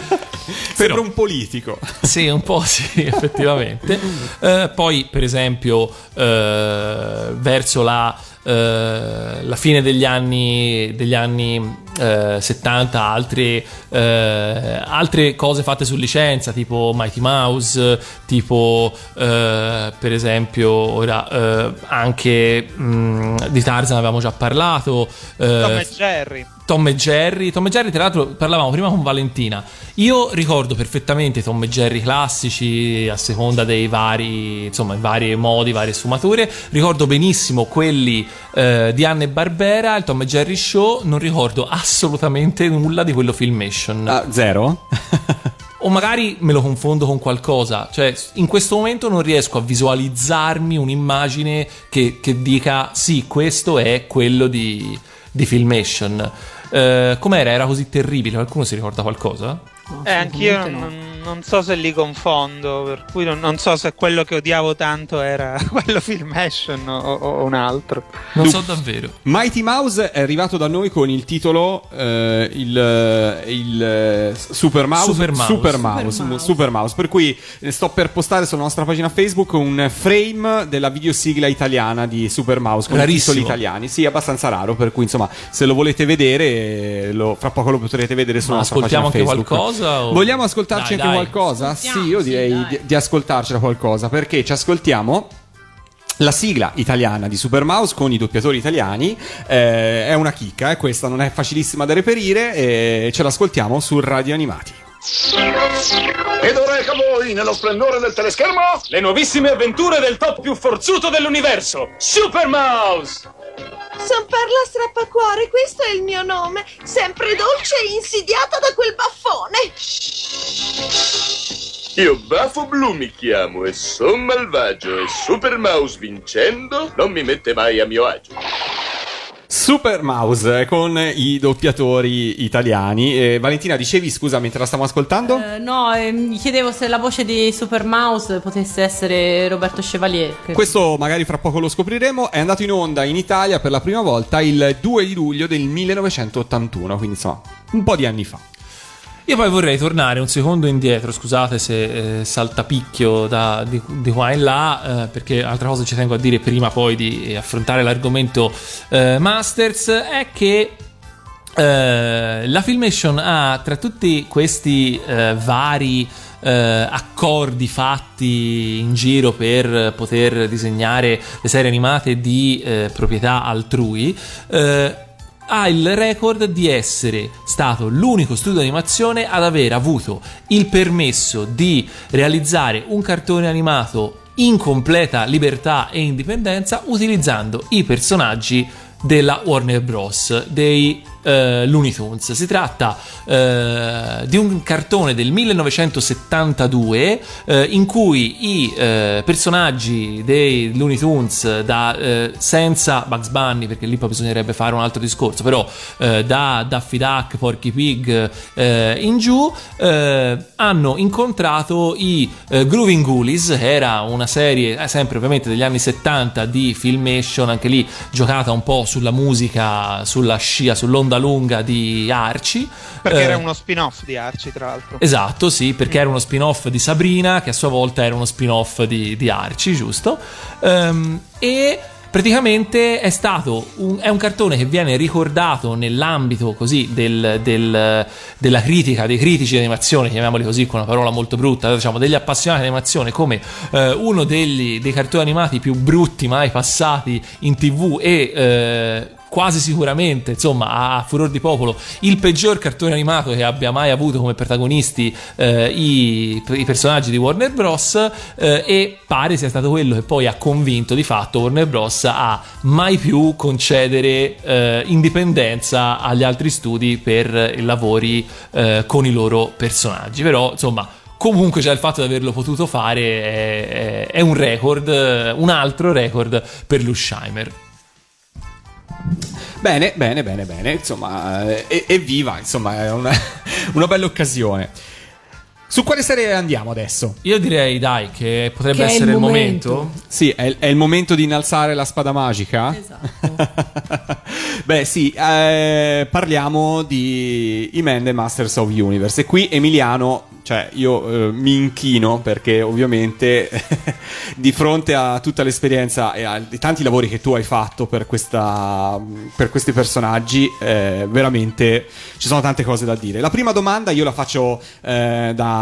Sembra un politico. Sì, un po' sì, effettivamente. Eh, poi, per esempio, eh, verso la, la fine degli anni, degli anni eh, 70, altri, eh, altre cose fatte su licenza, tipo Mighty Mouse, tipo eh, per esempio ora eh, anche mh, di Tarzan avevamo già parlato. eh, Tom e Jerry. Tom e Jerry. Tom e Jerry, tra l'altro, parlavamo prima con Valentina. Io ricordo perfettamente i Tom e Jerry classici a seconda dei vari, insomma, in vari modi, varie sfumature. Ricordo benissimo quelli eh, di Anne Barbera, il Tom e Jerry Show. Non ricordo assolutamente nulla di quello Filmation. Ah, zero? O magari me lo confondo con qualcosa. Cioè, in questo momento non riesco a visualizzarmi un'immagine che, che dica sì, questo è quello di, di Filmation. Eh, com'era? Era così terribile? Qualcuno si ricorda qualcosa? No, Eh, anch'io non, non so se li confondo, per cui non, non so se quello che odiavo tanto era (laughs) quello Filmation o, o un altro. Non so davvero. Mighty Mouse è arrivato da noi con il titolo eh, il, il, eh, Super Mouse Super Mouse. Super Mouse, Super Mouse. Super Mouse. Per cui eh, sto per postare sulla nostra pagina Facebook un frame della videosigla italiana di Super Mouse con Rarissimo. i titoli italiani. Sì, abbastanza raro, per cui insomma, se lo volete vedere, eh, lo- fra poco lo potrete vedere sulla Ma nostra ascoltiamo pagina anche Facebook. qualcosa o- Vogliamo ascoltarci Dai, anche dai. Qualcosa? Sì, io direi di, di ascoltarcela qualcosa, perché ci ascoltiamo la sigla italiana di Super Mouse con i doppiatori italiani eh, è una chicca, eh, questa non è facilissima da reperire e ce l'ascoltiamo su Radio Animati. Ed ora ecco a voi, nello splendore del teleschermo, Le nuovissime avventure del top più forzuto dell'universo, Super Mouse! Son Perla Strappacuore, questo è il mio nome. Sempre dolce e insidiata da quel baffone. Io Bafo Blu mi chiamo e son malvagio e Super Mouse vincendo non mi mette mai a mio agio. Super Mouse con i doppiatori italiani. Eh, Valentina, dicevi scusa mentre la stiamo ascoltando? Eh, no, eh, mi chiedevo se la voce di Super Mouse potesse essere Roberto Chevalier. che- Questo magari fra poco lo scopriremo. È andato in onda in Italia per la prima volta il 2 di luglio del 1981, quindi insomma un po' di anni fa. Io poi vorrei tornare un secondo indietro, scusate se eh, saltapicchio da, di, di qua in là, eh, perché altra cosa ci tengo a dire prima poi di affrontare l'argomento eh, Masters, è che eh, la Filmation ha tra tutti questi eh, vari eh, accordi fatti in giro per poter disegnare le serie animate di eh, proprietà altrui, eh, ha il record di essere stato l'unico studio di animazione ad aver avuto il permesso di realizzare un cartone animato in completa libertà e indipendenza utilizzando i personaggi della Warner Bros. dei eh, Looney Tunes. Si tratta eh, di un cartone del 1972 eh, in cui i eh, personaggi dei Looney Tunes da, eh, senza Bugs Bunny perché lì poi bisognerebbe fare un altro discorso però eh, da Daffy Duck, Porky Pig eh, in giù eh, hanno incontrato i eh, Grooving Ghoulies era una serie eh, sempre ovviamente degli anni 70 di Filmation anche lì giocata un po' sulla musica sulla scia, sull'onda lunga di Archie Perché Eh, era uno spin-off di Archie, tra l'altro. Esatto, sì, perché era uno spin-off di Sabrina, che a sua volta era uno spin-off di, di Archie, giusto? Ehm, e praticamente è stato un, è un cartone che viene ricordato nell'ambito così del- del- della critica, dei critici di animazione, chiamiamoli così con una parola molto brutta, diciamo degli appassionati di animazione, come eh, uno degli, dei cartoni animati più brutti mai passati in tv e eh, quasi sicuramente, insomma, a furor di popolo, il peggior cartone animato che abbia mai avuto come protagonisti eh, i, i personaggi di Warner Bros. eh, e pare sia stato quello che poi ha convinto di fatto Warner Bros. a mai più concedere eh, indipendenza agli altri studi per i lavori eh, con i loro personaggi. Però, insomma. Comunque, già il fatto di averlo potuto fare è, è- è un record, un altro record per Lusheimer. Bene, bene, bene, bene. Insomma, eh, evviva, insomma, è una, (laughs) una bella occasione. Su quale serie andiamo adesso? Io direi, dai, che potrebbe Che è essere il il momento. Sì, è, è il momento di innalzare la spada magica. Esatto. (laughs) Beh, sì, eh, parliamo di I-Man The Masters of Universe. E qui Emiliano, cioè io eh, mi inchino perché ovviamente (laughs) di fronte a tutta l'esperienza e ai tanti lavori che tu hai fatto per, questa, per questi personaggi, eh, veramente ci sono tante cose da dire. La prima domanda io la faccio eh, da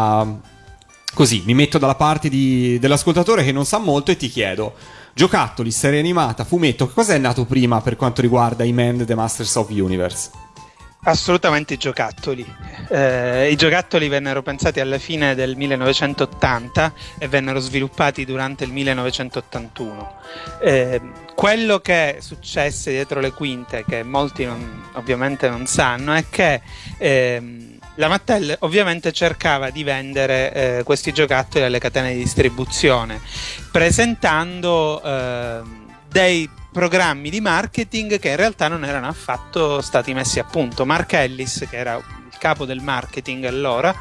Così mi metto dalla parte di- dell'ascoltatore che non sa molto e ti chiedo: giocattoli, serie animata, fumetto, che cosa è nato prima per quanto riguarda i Man The Masters of Universe? Assolutamente i giocattoli. Eh, I giocattoli vennero pensati alla fine del 1980 e vennero sviluppati durante il 1981. Eh, quello che successe dietro le quinte, che molti non- ovviamente non sanno, è che ehm, la Mattel ovviamente cercava di vendere eh, questi giocattoli alle catene di distribuzione, presentando ehm, dei programmi di marketing che in realtà non erano affatto stati messi a punto. Mark Ellis, che era il capo del marketing allora,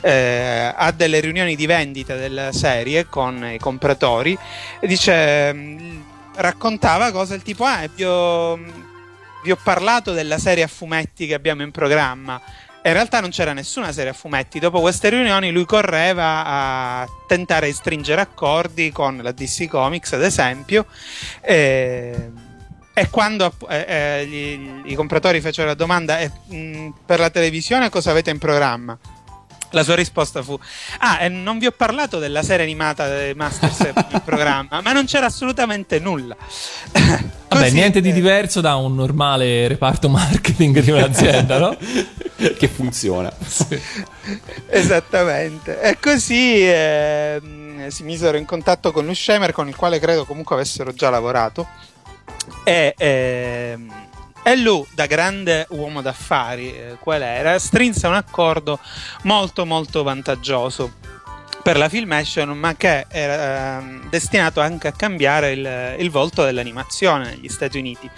eh, ha delle riunioni di vendita della serie con i compratori e dice, mh, raccontava cose del tipo, ah, vi ho, vi ho parlato della serie a fumetti che abbiamo in programma. In realtà non c'era nessuna serie a fumetti. Dopo queste riunioni lui correva a tentare di stringere accordi con la DC Comics, ad esempio. E, e quando eh, eh, gli- i compratori fecero la domanda "Eh, mh, per la televisione cosa avete in programma? La sua risposta fu: Ah, e non vi ho parlato della serie animata dei Masters in (laughs) programma, ma non c'era assolutamente nulla. Vabbè, niente di eh, diverso da un normale reparto marketing di un'azienda, no? (laughs) (laughs) che funziona. (laughs) Esattamente. E così ehm, si misero in contatto con Luschemer, con il quale credo comunque avessero già lavorato. e, ehm, e lui, da grande uomo d'affari, eh, qual era, strinse un accordo molto molto vantaggioso per la Filmation, ma che era ehm, destinato anche a cambiare il, il volto dell'animazione negli Stati Uniti.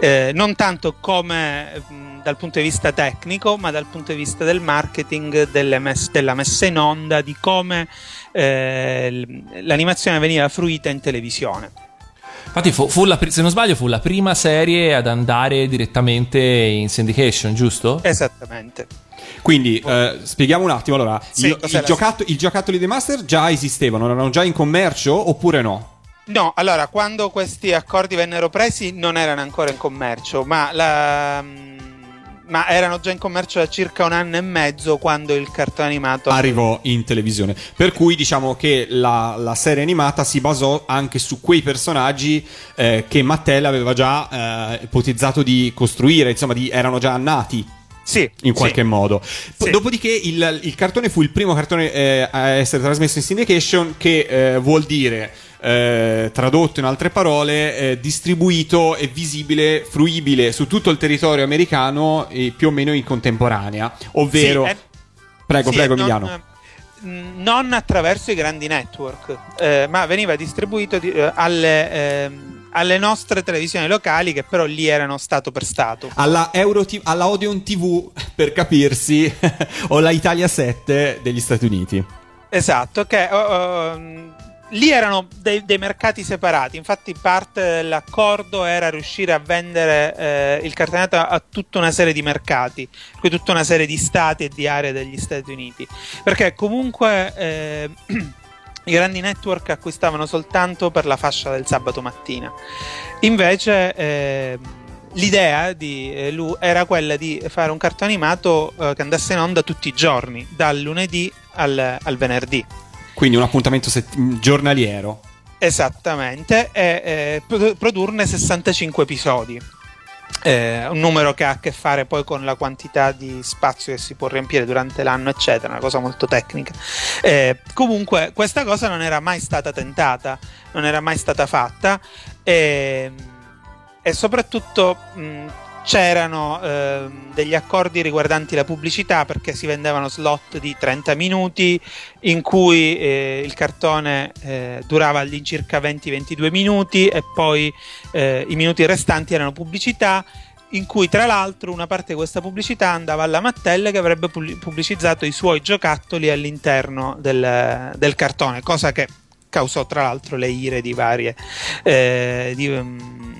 Eh, non tanto come mh, dal punto di vista tecnico, ma dal punto di vista del marketing, mess- della messa in onda, di come eh, l'animazione veniva fruita in televisione. Infatti, fu, fu la se non sbaglio, fu la prima serie ad andare direttamente in syndication, giusto? Esattamente. Quindi eh, spieghiamo un attimo. Allora, Sì, il, il giocattolo, i giocattoli dei Master già esistevano, erano già in commercio oppure no? No, allora, quando questi accordi vennero presi non erano ancora in commercio, ma, la- ma erano già in commercio da circa un anno e mezzo quando il cartone animato Arrivò in televisione. Per cui diciamo che la, la serie animata si basò anche su quei personaggi eh, che Mattel aveva già eh, ipotizzato di costruire, insomma, di- erano già nati. Sì, in qualche sì. modo. Sì. Dopodiché il, il cartone fu il primo cartone eh, a essere trasmesso in syndication, che eh, vuol dire. eh, tradotto in altre parole, eh, distribuito e visibile, fruibile su tutto il territorio americano e più o meno in contemporanea. Ovvero, Sì, eh, prego, sì, prego, e non- Emiliano. mh, Non attraverso i grandi network, eh, ma veniva distribuito di- eh, alle, ehm, alle nostre televisioni locali che però lì erano stato per stato. Alla, Euro T- alla Odeon TV, (laughs) per capirsi, (laughs) o la Italia 7 degli Stati Uniti. Esatto, che oh, oh, lì erano dei, dei mercati separati. Infatti, parte dell'accordo era riuscire a vendere eh, il cartonato a, tutta una serie di mercati, cui tutta una serie di stati e di aree degli Stati Uniti. Perché comunque. (clears throat) I grandi network acquistavano soltanto per la fascia del sabato mattina. Invece, eh, l'idea di eh, Lu era quella di fare un cartone animato eh, che andasse in onda tutti i giorni, dal lunedì al, al venerdì. Quindi un appuntamento sett- giornaliero. Esattamente, e eh, produ- produrne 65 episodi. Eh, un numero che ha a che fare poi con la quantità di spazio che si può riempire durante l'anno, eccetera, una cosa molto tecnica. Eh, comunque, questa cosa non era mai stata tentata, non era mai stata fatta, e, e soprattutto mh, c'erano ehm, degli accordi riguardanti la pubblicità perché si vendevano slot di 30 minuti in cui eh, il cartone eh, durava all'incirca 20-22 minuti e poi eh, i minuti restanti erano pubblicità in cui tra l'altro una parte di questa pubblicità andava alla Mattel che avrebbe pu- pubblicizzato i suoi giocattoli all'interno del, del cartone, cosa che causò tra l'altro le ire di varie, eh, di, mm,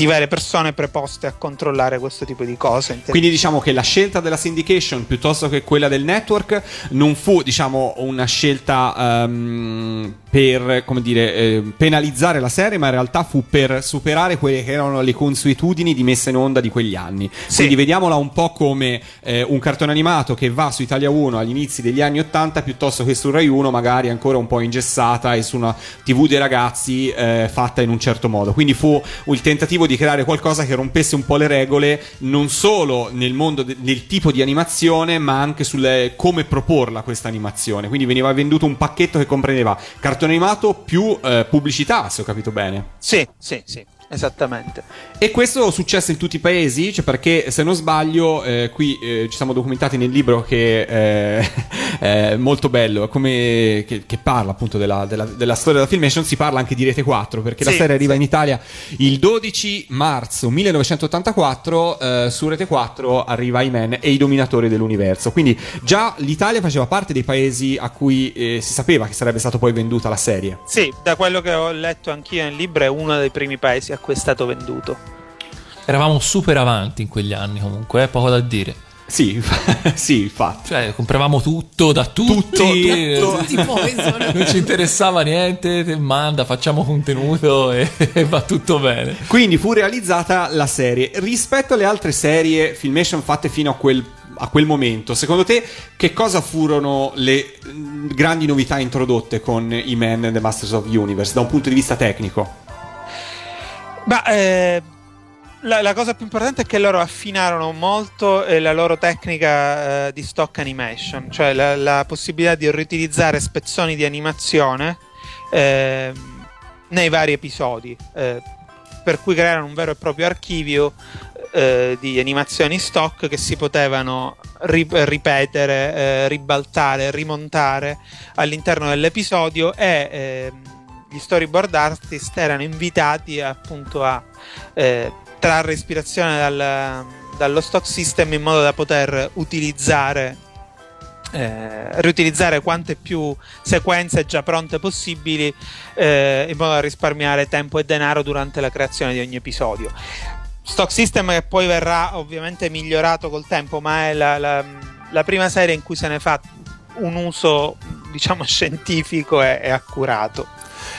di varie persone preposte a controllare questo tipo di cose. Quindi diciamo che la scelta della syndication piuttosto che quella del network non fu diciamo una scelta ehm, per come dire eh, penalizzare la serie ma in realtà fu per superare quelle che erano le consuetudini di messa in onda di quegli anni. Quindi vediamola un po' come eh, un cartone animato che va su Italia 1 agli inizi degli anni 80 piuttosto che su Rai 1 magari ancora un po' ingessata e su una TV dei ragazzi eh, fatta in un certo modo. Quindi fu il tentativo di creare qualcosa che rompesse un po' le regole non solo nel mondo de- del tipo di animazione ma anche sulle come proporla questa animazione. Quindi veniva venduto un pacchetto che comprendeva cartone animato più eh, pubblicità, se ho capito bene. Sì, sì, sì, esattamente. E questo successe in tutti i paesi, cioè perché se non sbaglio, eh, qui eh, ci siamo documentati nel libro che eh, (laughs) è molto bello, come, che, che parla appunto della, della- della storia della Filmation, si parla anche di Rete 4, perché la Sì, serie arriva in Italia il 12 marzo 1984, eh, su Rete 4 arriva I-Man e i dominatori dell'universo. Quindi già l'Italia faceva parte dei paesi a cui eh, si sapeva che sarebbe stata poi venduta la serie. Sì, da quello che ho letto anch'io nel libro è uno dei primi paesi a cui è stato venduto. Eravamo super avanti in quegli anni comunque, eh, poco da dire. Sì, (laughs) sì, infatti. Cioè, compravamo tutto da tutti. Tutto, eh, tutto. Non ci interessava niente, te manda, facciamo contenuto e, e va tutto bene. Quindi fu realizzata la serie. Rispetto alle altre serie Filmation fatte fino a quel, a quel momento, secondo te che cosa furono le mm, grandi novità introdotte con i Men and the Masters of the Universe da un punto di vista tecnico? Ma eh, la, la cosa più importante è che loro affinarono molto eh, la loro tecnica eh, di stock animation, cioè la, la possibilità di riutilizzare spezzoni di animazione eh, nei vari episodi. Eh, per cui crearono un vero e proprio archivio eh, di animazioni stock che si potevano ri- ripetere, eh, ribaltare, rimontare all'interno dell'episodio e ehm, gli storyboard artist erano invitati appunto a eh, trarre ispirazione dal- dallo stock system in modo da poter utilizzare eh, riutilizzare quante più sequenze già pronte possibili eh, in modo da risparmiare tempo e denaro durante la creazione di ogni episodio. Stock System che poi verrà ovviamente migliorato col tempo, ma è la, la- la prima serie in cui se ne fa un uso diciamo (laughs) scientifico e, e accurato.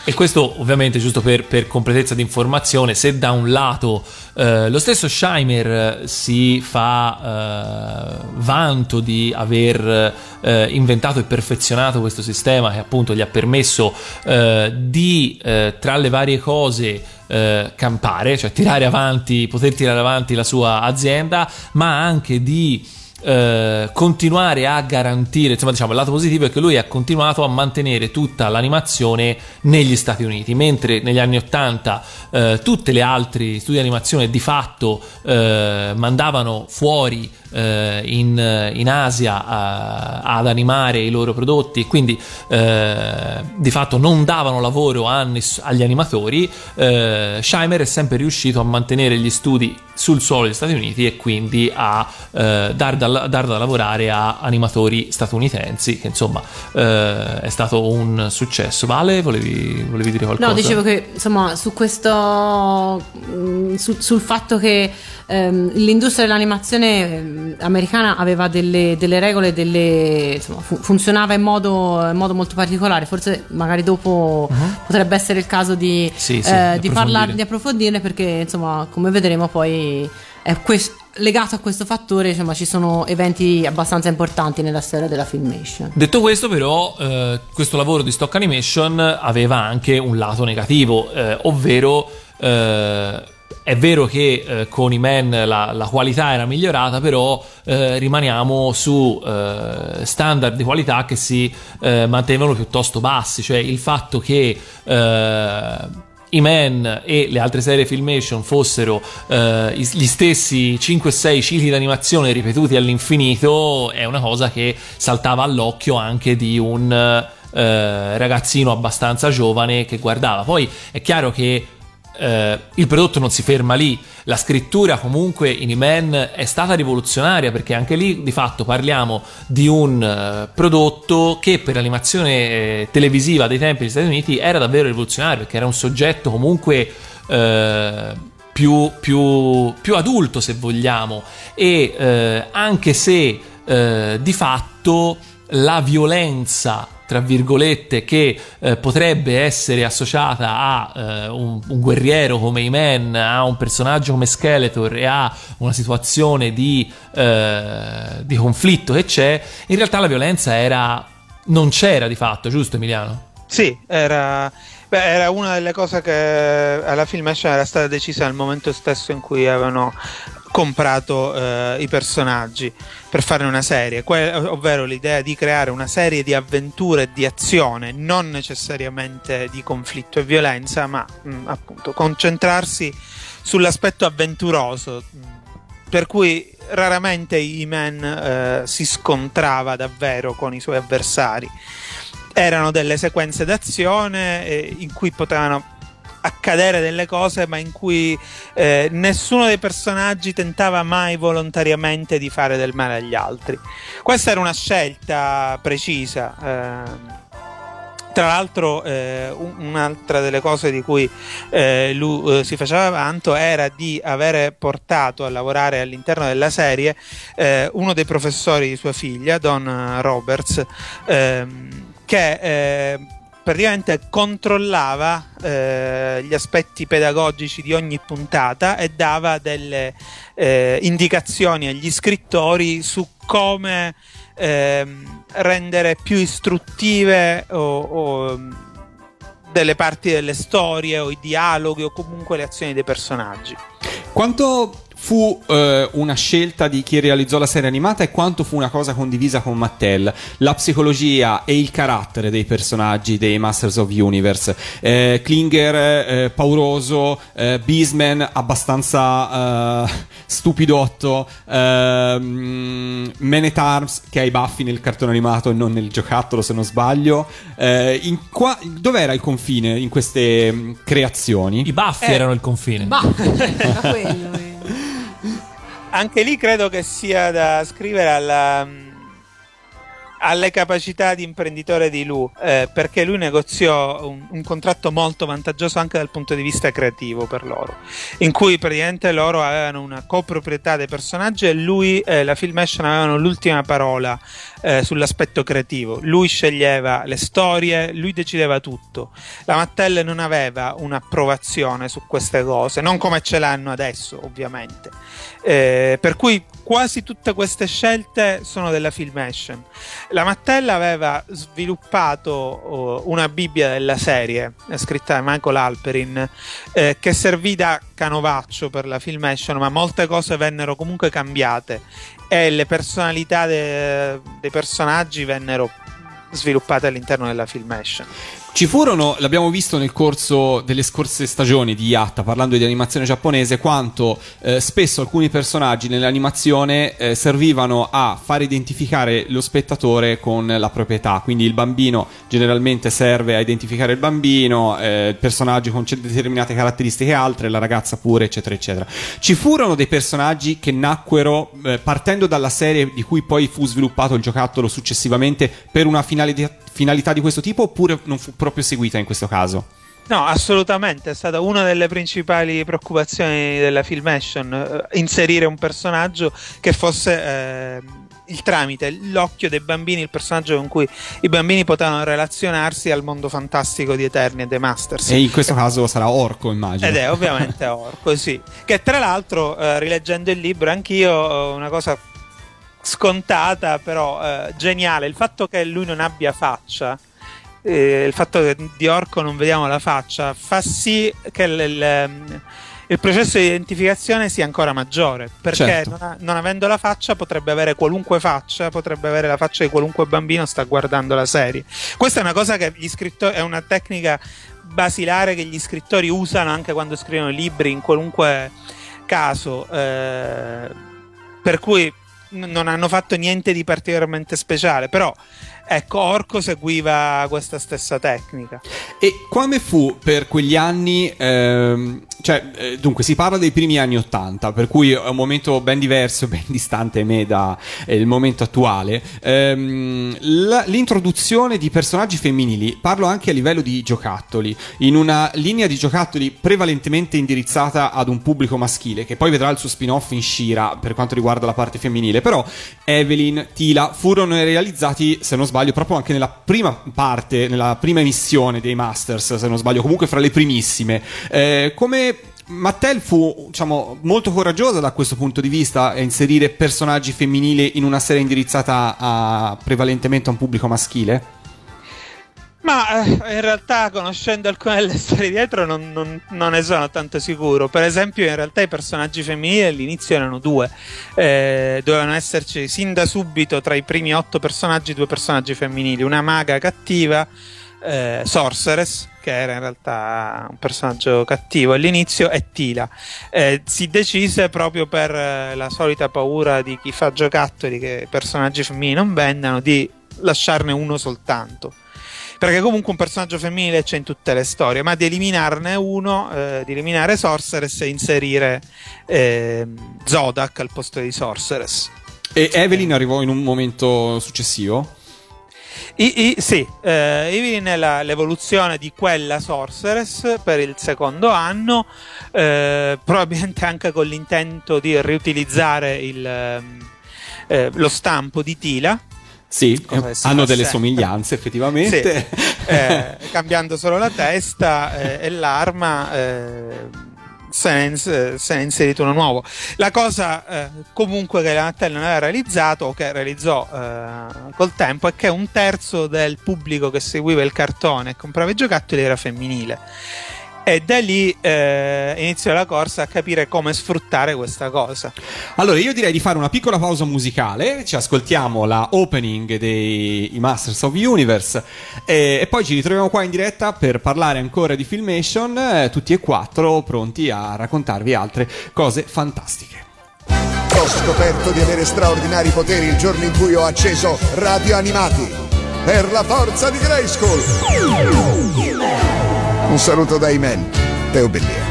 E questo ovviamente giusto per, per completezza di informazione, se da un lato eh, lo stesso Scheimer si fa eh, vanto di aver eh, inventato e perfezionato questo sistema che appunto gli ha permesso eh, di eh, tra le varie cose eh, campare, cioè tirare avanti, poter tirare avanti la sua azienda, ma anche di eh, continuare a garantire, insomma, diciamo, il lato positivo è che lui ha continuato a mantenere tutta l'animazione negli Stati Uniti, mentre negli anni 80 eh, tutte le altri studi di animazione di fatto eh, mandavano fuori eh, in, in Asia a- ad animare i loro prodotti e quindi eh, di fatto non davano lavoro a agli animatori, eh, Scheimer è sempre riuscito a mantenere gli studi sul suolo degli Stati Uniti e quindi a eh, dar, da, dar da lavorare a animatori statunitensi, che insomma eh, è stato un successo. Vale, volevi, volevi dire qualcosa? No, dicevo che insomma su questo mm, su- sul fatto che ehm, l'industria dell'animazione ehm, americana aveva delle, delle regole, delle, insomma, fu- funzionava in modo, in modo molto particolare. Forse magari dopo potrebbe essere il caso di, Uh-huh. Sì, sì, eh, di approfondire. di approfondirne, perché insomma, come vedremo, poi è quest- legato a questo fattore, insomma, ci sono eventi abbastanza importanti nella storia della filmation. Detto questo, però, eh, questo lavoro di stock animation aveva anche un lato negativo, eh, ovvero eh, è vero che eh, con i men la, la qualità era migliorata, però eh, rimaniamo su eh, standard di qualità che si mantenevano piuttosto bassi, cioè il fatto che i Men e le altre serie Filmation fossero eh, gli stessi 5-6 cicli d'animazione ripetuti all'infinito è una cosa che saltava all'occhio anche di un eh, ragazzino abbastanza giovane che guardava. Poi è chiaro che eh, il prodotto non si ferma lì. La scrittura comunque in E-Man è stata rivoluzionaria perché anche lì di fatto parliamo di un eh, prodotto che per l'animazione eh, televisiva dei tempi degli Stati Uniti era davvero rivoluzionario perché era un soggetto comunque eh, più, più- più adulto se vogliamo e eh, anche se eh, di fatto la violenza tra virgolette che eh, potrebbe essere associata a eh, un, un guerriero come Iman, a un personaggio come Skeletor e a una situazione di, eh, di conflitto che c'è, in realtà la violenza era non c'era di fatto, giusto Emiliano? Sì, era, beh, era una delle cose che alla Filmation era stata decisa nel momento stesso in cui avevano comprato eh, i personaggi per fare una serie, que- ovvero l'idea di creare una serie di avventure e di azione, non necessariamente di conflitto e violenza, ma mh, appunto concentrarsi sull'aspetto avventuroso. mh, Per cui raramente I-Man eh, si scontrava davvero con i suoi avversari erano delle sequenze d'azione eh, in cui potevano accadere delle cose ma in cui eh, nessuno dei personaggi tentava mai volontariamente di fare del male agli altri questa era una scelta precisa ehm. tra l'altro eh, un- un'altra delle cose di cui eh, lui eh, si faceva vanto era di avere portato a lavorare all'interno della serie eh, uno dei professori di sua figlia, Don Roberts, ehm, che eh, praticamente controllava eh, gli aspetti pedagogici di ogni puntata e dava delle eh, indicazioni agli scrittori su come ehm, rendere più istruttive o, o, delle parti delle storie o i dialoghi o comunque le azioni dei personaggi. Quanto fu eh, una scelta di chi realizzò la serie animata e quanto fu una cosa condivisa con Mattel. La psicologia e il carattere dei personaggi dei Masters of Universe. Eh, Klinger eh, pauroso, eh, Beastman abbastanza eh, stupidotto, ehm, Man at Arms che ha i baffi nel cartone animato e non nel giocattolo se non sbaglio. Eh, in qua- dov'era il confine in queste mm, creazioni? I baffi Eh. erano il confine. Bah, (laughs) era quello. eh. Anche lì credo che sia da scrivere alla, alle capacità di imprenditore di Lu, eh, perché lui negoziò un, un contratto molto vantaggioso anche dal punto di vista creativo per loro, in cui praticamente loro avevano una coproprietà dei personaggi e lui e la Filmation avevano l'ultima parola eh, sull'aspetto creativo. Lui sceglieva le storie, lui decideva tutto. La Mattel non aveva un'approvazione su queste cose, non come ce l'hanno adesso, ovviamente. Eh, per cui quasi tutte queste scelte sono della Filmation. La Mattel aveva sviluppato oh, una Bibbia della serie, eh, scritta da Michael Alperin, eh, che servì da canovaccio per la Filmation, ma molte cose vennero comunque cambiate e le personalità de- dei personaggi vennero sviluppate all'interno della Filmation. Ci furono, l'abbiamo visto nel corso delle scorse stagioni di Yatta, parlando di animazione giapponese, quanto eh, spesso alcuni personaggi nell'animazione eh, servivano a far identificare lo spettatore con la proprietà. Quindi il bambino generalmente serve a identificare il bambino, eh, personaggi con c- determinate caratteristiche altre, la ragazza pure, eccetera, eccetera. Ci furono dei personaggi che nacquero eh, partendo dalla serie di cui poi fu sviluppato il giocattolo successivamente per una finalità, finalità di questo tipo, oppure non fu proprio seguita in questo caso? No, assolutamente, è stata una delle principali preoccupazioni della Filmation, eh, inserire un personaggio che fosse eh, il tramite, l'occhio dei bambini, il personaggio con cui i bambini potevano relazionarsi al mondo fantastico di Eterni e dei Masters. E in questo caso sarà Orco, immagino. Ed è ovviamente (laughs) Orco, sì. Che tra l'altro, eh, rileggendo il libro, anch'io una cosa scontata, però eh, geniale. Il fatto che lui non abbia faccia, eh, il fatto che di Orco non vediamo la faccia, fa sì che il, il- il processo di identificazione sia ancora maggiore. Perché Certo. non, ha- non avendo la faccia, potrebbe avere qualunque faccia, potrebbe avere la faccia di qualunque bambino sta guardando la serie. Questa è una cosa che gli scrittori, è una tecnica basilare che gli scrittori usano anche quando scrivono libri in qualunque caso. eh, per cui non hanno fatto niente di particolarmente speciale, però ecco, Orco seguiva questa stessa tecnica. E come fu per quegli anni? ehm, cioè, eh, dunque, si parla dei primi anni Ottanta, per cui è un momento ben diverso, (laughs) ben distante me dal momento attuale. Ehm, la- l'introduzione di personaggi femminili, parlo anche a livello di giocattoli, in una linea di giocattoli prevalentemente indirizzata ad un pubblico maschile, che poi vedrà il suo spin-off in Shira per quanto riguarda la parte femminile. Però Evelyn, Tila furono realizzati, se non sbaglio, proprio anche nella prima parte, nella prima emissione dei Masters, se non sbaglio, comunque fra le primissime. Eh, come Mattel fu, diciamo, molto coraggiosa da questo punto di vista a inserire personaggi femminili in una serie indirizzata a prevalentemente a un pubblico maschile? Ma eh, in realtà, conoscendo alcune delle storie dietro, non, non- non ne sono tanto sicuro. Per esempio, in realtà i personaggi femminili all'inizio erano due. Eh, dovevano esserci sin da subito tra i primi otto personaggi due personaggi femminili: una maga cattiva, eh, Sorceress, che era in realtà un personaggio cattivo all'inizio, e Tila. Eh, si decise proprio per eh, la solita paura di chi fa giocattoli che i personaggi femminili non vendano di lasciarne uno soltanto perché comunque un personaggio femminile c'è in tutte le storie, ma di eliminarne uno, eh, di eliminare Sorceress e inserire ehm, Zodak al posto di Sorceress. E Evelyn arrivò in un momento successivo? I- i- sì, eh, Evelyn è la- l'evoluzione di quella Sorceress per il secondo anno, eh, probabilmente anche con l'intento di riutilizzare il, ehm, eh, lo stampo di Tila. Sì, eh, hanno fa delle sempre. somiglianze effettivamente. Sì, (laughs) eh, cambiando solo la testa eh, e l'arma. eh, se ne, è ins- se ne è inserito uno nuovo. La cosa eh, comunque che la Mattel non aveva realizzato o che realizzò eh, col tempo è che un terzo del pubblico che seguiva il cartone e comprava i giocattoli era femminile. E da lì eh, inizio la corsa a capire come sfruttare questa cosa. Allora, io direi di fare una piccola pausa musicale. Ci ascoltiamo la opening dei i Masters of Universe. E, e poi ci ritroviamo qua in diretta per parlare ancora di Filmation. eh, tutti e quattro pronti a raccontarvi altre cose fantastiche. Ho scoperto di avere straordinari poteri il giorno in cui ho acceso Radio Animati. Per la forza di Grayskull! Un saluto da Iman, Teo Bellier.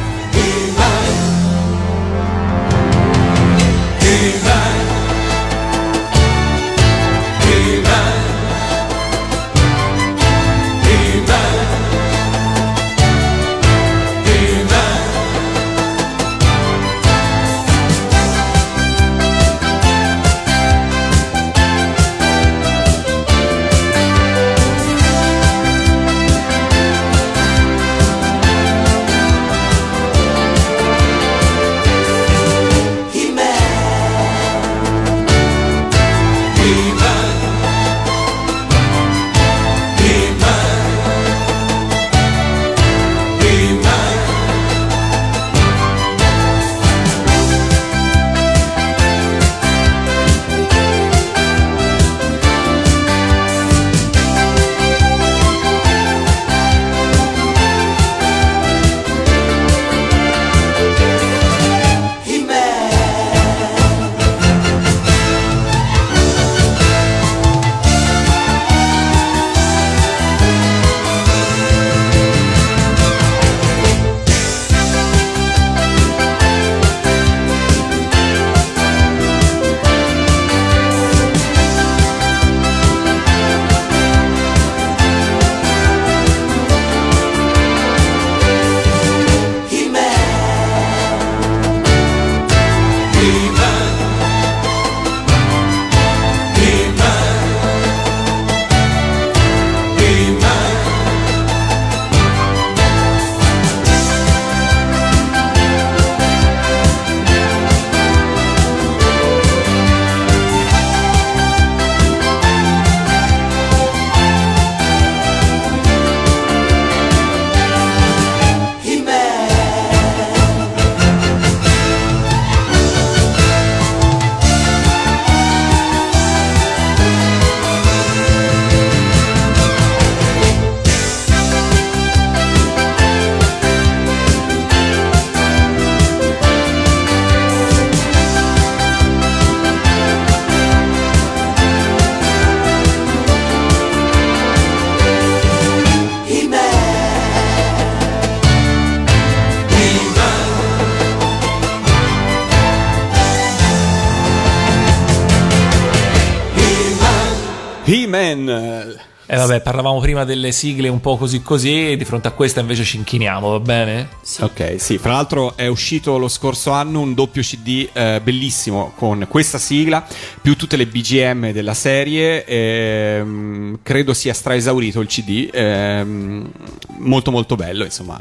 Prima delle sigle un po' così così, di fronte a questa invece ci inchiniamo, va bene? Ok, sì, fra l'altro è uscito lo scorso anno un doppio CD eh, bellissimo con questa sigla, più tutte le BGM della serie, ehm, credo sia straesaurito il CD, ehm, molto molto bello, insomma,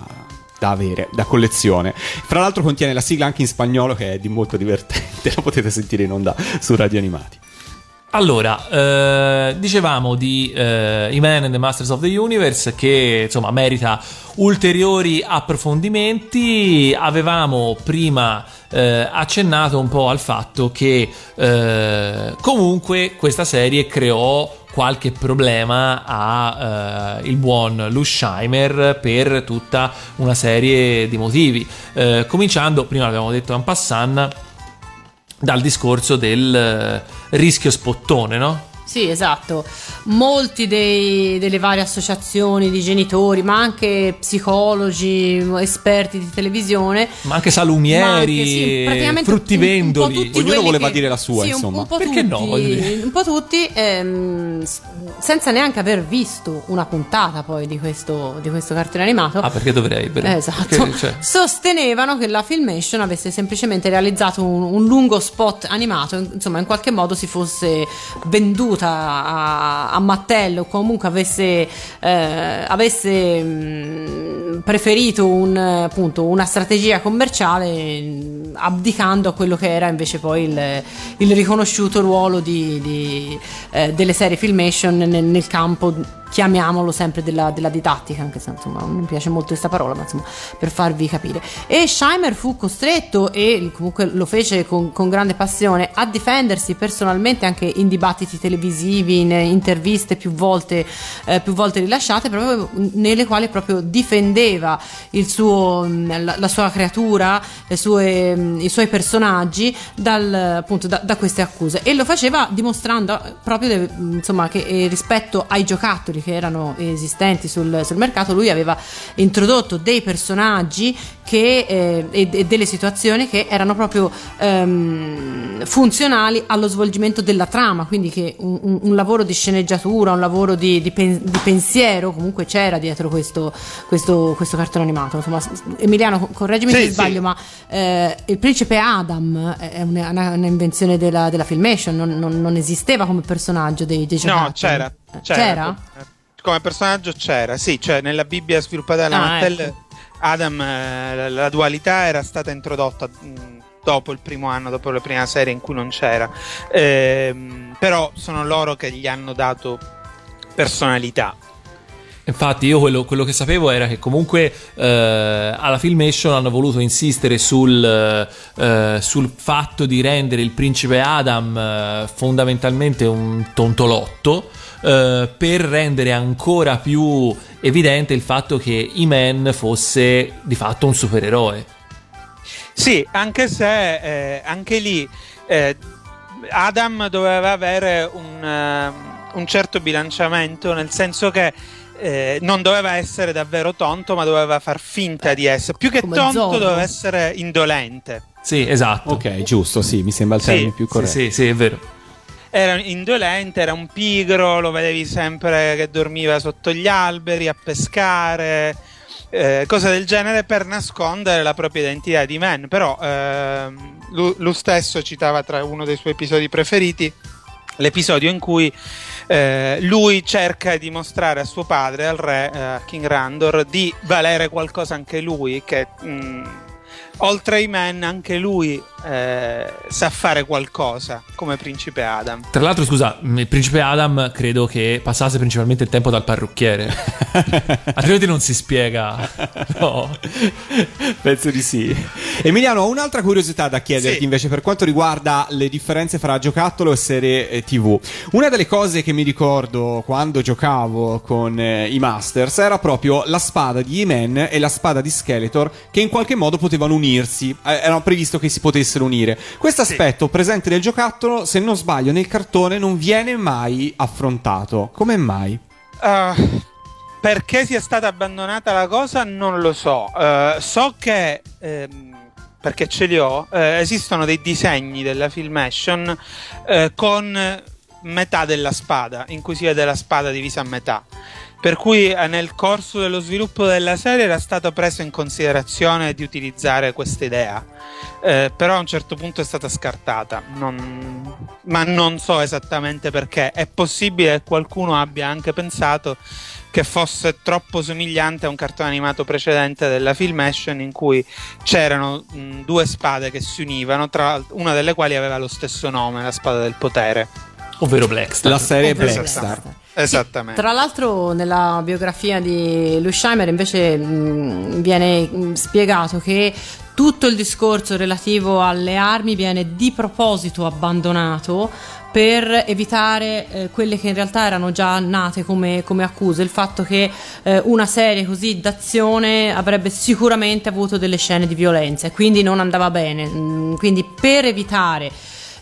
da avere, da collezione. Fra l'altro contiene la sigla anche in spagnolo che è di molto divertente, (laughs) la potete sentire in onda su Radio Animati. Allora, eh, dicevamo di eh, He-Man and the Masters of the Universe che insomma merita ulteriori approfondimenti. Avevamo prima eh, accennato un po' al fatto che eh, comunque questa serie creò qualche problema a eh, il buon Lusheimer per tutta una serie di motivi. Eh, cominciando, prima l'abbiamo detto en passant, dal discorso del eh, rischio spottone, no? Sì, esatto. Molti dei- delle varie associazioni di genitori, ma anche psicologi, esperti di televisione, Ma anche salumieri, Ma anche, sì, fruttivendoli. Ognuno voleva che- dire la sua, sì, insomma. Un, po' Perché no, tutti, dire. un po' tutti, ehm, senza neanche aver visto una puntata poi di questo, di questo cartone animato. Ah, perché dovrei? Per- Esatto. perché, cioè, Sostenevano che la Filmation avesse semplicemente realizzato un, un lungo spot animato, in- insomma, in qualche modo si fosse venduta a, a Mattel o comunque avesse, eh, avesse preferito un, appunto, una strategia commerciale abdicando a quello che era invece poi il, il riconosciuto ruolo di, di, eh, delle serie Filmation nel, nel campo chiamiamolo sempre della, della didattica, anche se insomma non mi piace molto questa parola, ma insomma per farvi capire. E Scheimer fu costretto, e comunque lo fece con, con grande passione, a difendersi personalmente anche in dibattiti televisivi, in interviste più volte, eh, più volte rilasciate, proprio nelle quali proprio difendeva suo, mh, la, la sua creatura, sue, mh, i suoi personaggi dal, appunto, da, da queste accuse e lo faceva dimostrando proprio mh, insomma, che eh, rispetto ai giocattoli che erano esistenti sul, sul mercato lui aveva introdotto dei personaggi che, eh, e, e delle situazioni che erano proprio ehm, funzionali allo svolgimento della trama quindi che un, un- un lavoro di sceneggiatura un lavoro di, di pen- di pensiero comunque c'era dietro questo, questo, questo cartone animato insomma Emiliano correggimi Sì, se sì. sbaglio ma eh, il principe Adam è una- una- un'invenzione della, della Filmation non, non- non esisteva come personaggio dei, dei No, c'era. C'era? c'era? Come personaggio c'era, sì, cioè nella Bibbia sviluppata dalla Ah, Mattel, ecco. Adam, eh, la, dualità era stata introdotta mh, dopo il primo anno, dopo la prima serie in cui non c'era. Ehm, però sono loro che gli hanno dato personalità. Infatti, io quello, quello che sapevo era che comunque eh, alla Filmation hanno voluto insistere sul, eh, sul fatto di rendere il principe Adam eh, fondamentalmente un tontolotto. eh, per rendere ancora più evidente il fatto che E-Man fosse di fatto un supereroe. Sì, anche se eh, anche lì eh, Adam doveva avere un, un certo bilanciamento, nel senso che eh, non doveva essere davvero tonto, ma doveva far finta di essere. Più che Come tonto, Zorro. doveva essere indolente. Sì, esatto. Ok, giusto, sì, mi sembra il Sì, termine più Sì, corretto. sì, sì, è vero. Era indolente, era un pigro, lo vedevi sempre che dormiva sotto gli alberi a pescare, eh, cose del genere per nascondere la propria identità di Man. Però ehm, lui, lui stesso citava tra uno dei suoi episodi preferiti l'episodio in cui eh, lui cerca di dimostrare a suo padre, al re, eh, King Randor, di valere qualcosa anche lui, che mh, oltre ai men anche lui eh, sa fare qualcosa come principe Adam. Tra l'altro, scusa, il principe Adam credo che passasse principalmente il tempo dal parrucchiere. (laughs) Altrimenti non si spiega. (laughs) No. Penso di sì. Emiliano, ho un'altra curiosità da chiederti Sì. invece per quanto riguarda le differenze fra giocattolo e serie eh, TV. Una delle cose che mi ricordo quando giocavo con eh, i Masters era proprio la spada di E-Man e la spada di Skeletor che in qualche modo potevano unirsi. Eh, era previsto che si potessero unire. Questo aspetto presente nel giocattolo, se non sbaglio, nel cartone non viene mai affrontato. Come mai? Ah, perché sia stata abbandonata la cosa non lo so. Eh, so che, ehm, perché ce li ho, eh, esistono dei disegni della Filmation eh, con metà della spada, in cui si vede la spada divisa a metà. Per cui eh, nel corso dello sviluppo della serie era stato preso in considerazione di utilizzare questa idea. Eh, però a un certo punto è stata scartata, Non- ma non so esattamente perché. È possibile che qualcuno abbia anche pensato che fosse troppo somigliante a un cartone animato precedente della Filmation in cui c'erano mh, due spade che si univano, tra, una delle quali aveva lo stesso nome, la spada del potere. Ovvero Blackstar. La serie Ovvero Black Star. Blackstar. Esattamente. Tra l'altro nella biografia di Lusheimer invece mh, viene mh, spiegato che tutto il discorso relativo alle armi viene di proposito abbandonato per evitare eh, quelle che in realtà erano già nate come, come accuse, il fatto che eh, una serie così d'azione avrebbe sicuramente avuto delle scene di violenza e quindi non andava bene. Mm, Quindi per evitare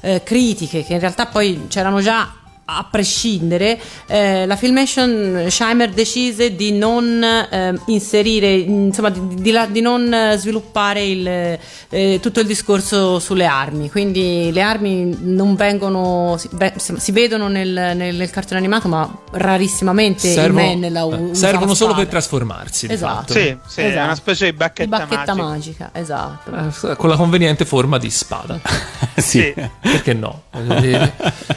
eh, critiche che in realtà poi c'erano già a prescindere, eh, la Filmation Scheimer decise di non eh, inserire, insomma, di, di la- di non eh, sviluppare il, eh, tutto il discorso sulle armi. Quindi le armi non vengono, si, beh, si- si vedono nel, nel- nel cartone animato, ma rarissimamente Servono, man la u- eh, servono solo per trasformarsi. di Esatto. fatto. Sì, sì, è Esatto. una specie di Di bacchetta, bacchetta magica. magica, esatto. Eh, Con la conveniente forma di spada. (laughs) (laughs) sì. Perché no? Dire.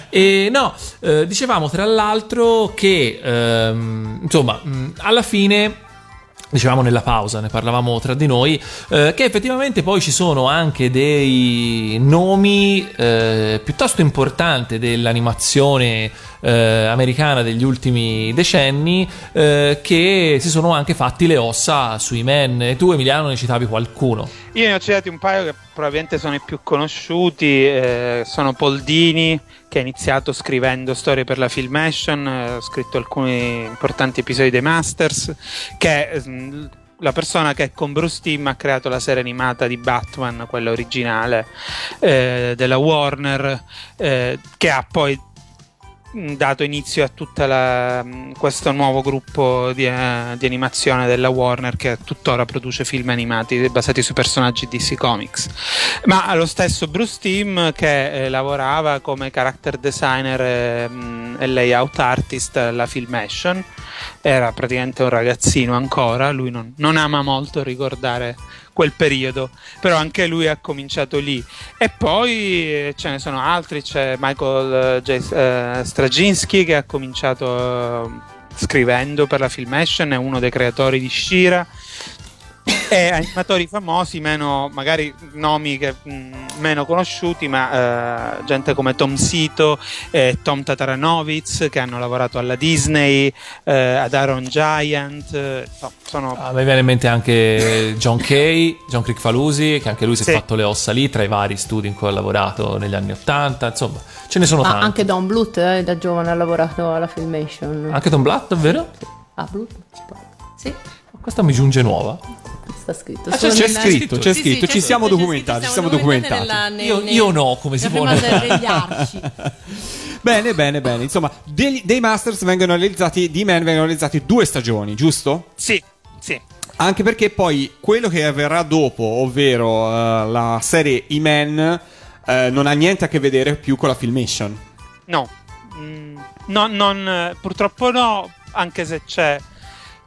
E no, eh, dicevamo tra l'altro che ehm, insomma, mh, alla fine dicevamo nella pausa, ne parlavamo tra di noi, eh, che effettivamente poi ci sono anche dei nomi eh, piuttosto importanti dell'animazione eh, americana degli ultimi decenni eh, che si sono anche fatti le ossa sui men. E tu Emiliano ne citavi qualcuno. Io ne ho citati un paio che probabilmente sono i più conosciuti, eh, sono Paul Dini che ha iniziato scrivendo storie per la Filmation, ha scritto alcuni importanti episodi dei Masters, che è mm, la persona che con Bruce Timm ha creato la serie animata di Batman, quella originale eh, della Warner, eh, che ha poi dato inizio a tutto questo nuovo gruppo di, eh, di animazione della Warner che tuttora produce film animati basati su personaggi DC Comics. Ma lo stesso Bruce Timm che eh, lavorava come character designer eh, e layout artist alla Filmation era praticamente un ragazzino ancora lui non, non ama molto ricordare quel periodo, però anche lui ha cominciato lì. E poi eh, ce ne sono altri, c'è Michael eh, J. eh, Straczynski che ha cominciato scrivendo per la Filmation, è uno dei creatori di Shira. E animatori famosi, meno magari nomi che, mh, meno conosciuti, ma eh, gente come Tom Sito e Tom Tataranovitz che hanno lavorato alla Disney, eh, ad Aaron Giant, eh, no, sono A me viene in mente anche John Kay, John Crickfalusi, che anche lui si Sì. è fatto le ossa lì tra i vari studi in cui ha lavorato negli anni Ottanta, insomma, ce ne sono Ma tanti. anche Don Bluth eh, da giovane ha lavorato alla Filmation. Anche Tom Blatt, davvero? Ah, Bluth? Sì, Questa mi giunge nuova. Sta scritto. Ah, c'è, c'è scritto, c'è Sì, sì, scritto, c'è ci siamo documentati, ci siamo documentati nella- Io- nei- io no, come si può- (laughs) arci. Bene, bene, bene. Insomma, dei, dei Masters vengono realizzati, di Men vengono realizzati due stagioni, giusto? Sì, sì. Anche perché poi quello che avverrà dopo, ovvero eh, la serie I-Men, eh, non ha niente a che vedere più con la Filmation. No, Mm, no, non, eh, purtroppo no, anche se c'è,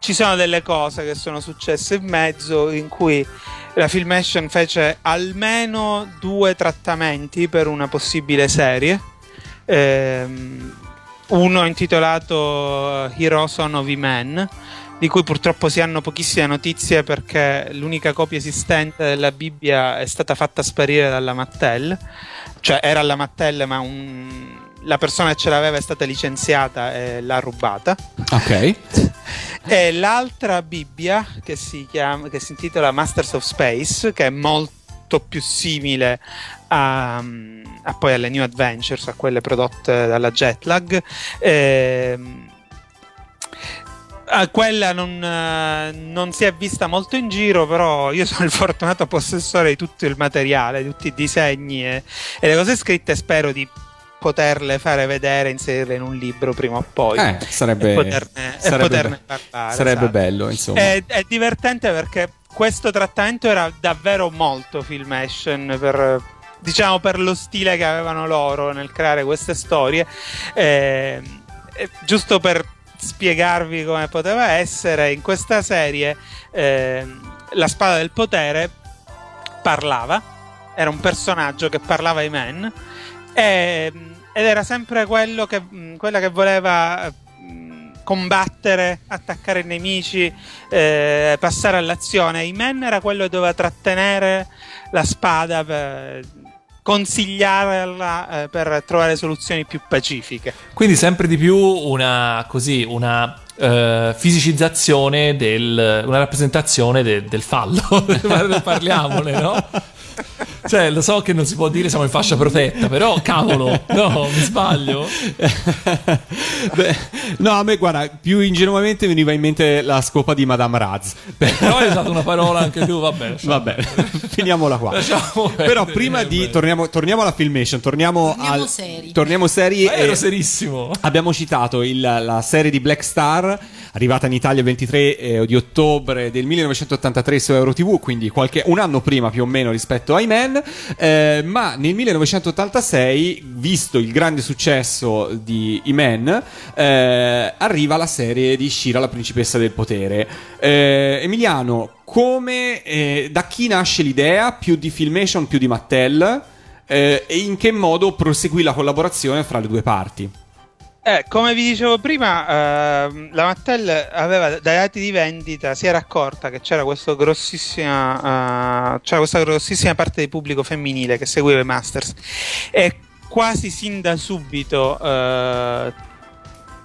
ci sono delle cose che sono successe in mezzo in cui la Filmation fece almeno due trattamenti per una possibile serie. Ehm, uno intitolato Heroes on of Men, di cui purtroppo si hanno pochissime notizie perché l'unica copia esistente della Bibbia è stata fatta sparire dalla Mattel, cioè era alla Mattel ma un- la persona che ce l'aveva è stata licenziata e l'ha rubata. Ok. E l'altra Bibbia che si, chiama, che si intitola Masters of Space, che è molto più simile a, a poi alle New Adventures, a quelle prodotte dalla Jetlag. a quella non, eh, non si è vista molto in giro, però io sono il fortunato possessore di tutto il materiale, di tutti i disegni e, e le cose scritte spero di poterle fare vedere, inserirle in un libro prima o poi. Eh, sarebbe, e poterne, e sarebbe poterne be- parlare. sarebbe esatto. bello, insomma. È, è divertente perché questo trattamento era davvero molto Filmation per diciamo per lo stile che avevano loro nel creare queste storie. Eh, eh, giusto per spiegarvi come poteva essere, in questa serie eh, la spada del potere parlava, era un personaggio che parlava ai men e- ed era sempre quello che, mh, quella che voleva mh, combattere, attaccare i nemici, eh, passare all'azione. I men era quello che doveva trattenere la spada per consigliarla eh, per trovare soluzioni più pacifiche. Quindi sempre di più una così, una eh, fisicizzazione del, una rappresentazione de- del fallo. (laughs) Parliamone, no? (laughs) Cioè, lo so che non si può dire siamo in fascia protetta, però cavolo, no, mi sbaglio. (laughs) Beh, no, a me guarda, più ingenuamente veniva in mente la scopa di Madame Raz. Però hai usato una parola anche tu, vabbè. Vabbè, finiamola qua. Lasciamo Però prima di vabbè. torniamo, torniamo alla filmation, torniamo, Torniamo al seri. torniamo seri Ma ero serissimo. abbiamo citato il- la serie di Black Star arrivata in Italia il 23 eh, di ottobre del 1983 su Euro TV, quindi qualche, un anno prima più o meno rispetto ai Men, eh, ma nel 1986, visto il grande successo di Men, eh, arriva la serie di Shira, la principessa del potere. Eh, Emiliano, come, eh, da chi nasce l'idea, più di Filmation, più di Mattel, eh, e in che modo proseguì la collaborazione fra le due parti? Eh, come vi dicevo prima, ehm, la Mattel aveva dai dati di vendita si era accorta che c'era, grossissima, eh, c'era questa grossissima parte del pubblico femminile che seguiva i Masters e quasi sin da subito eh,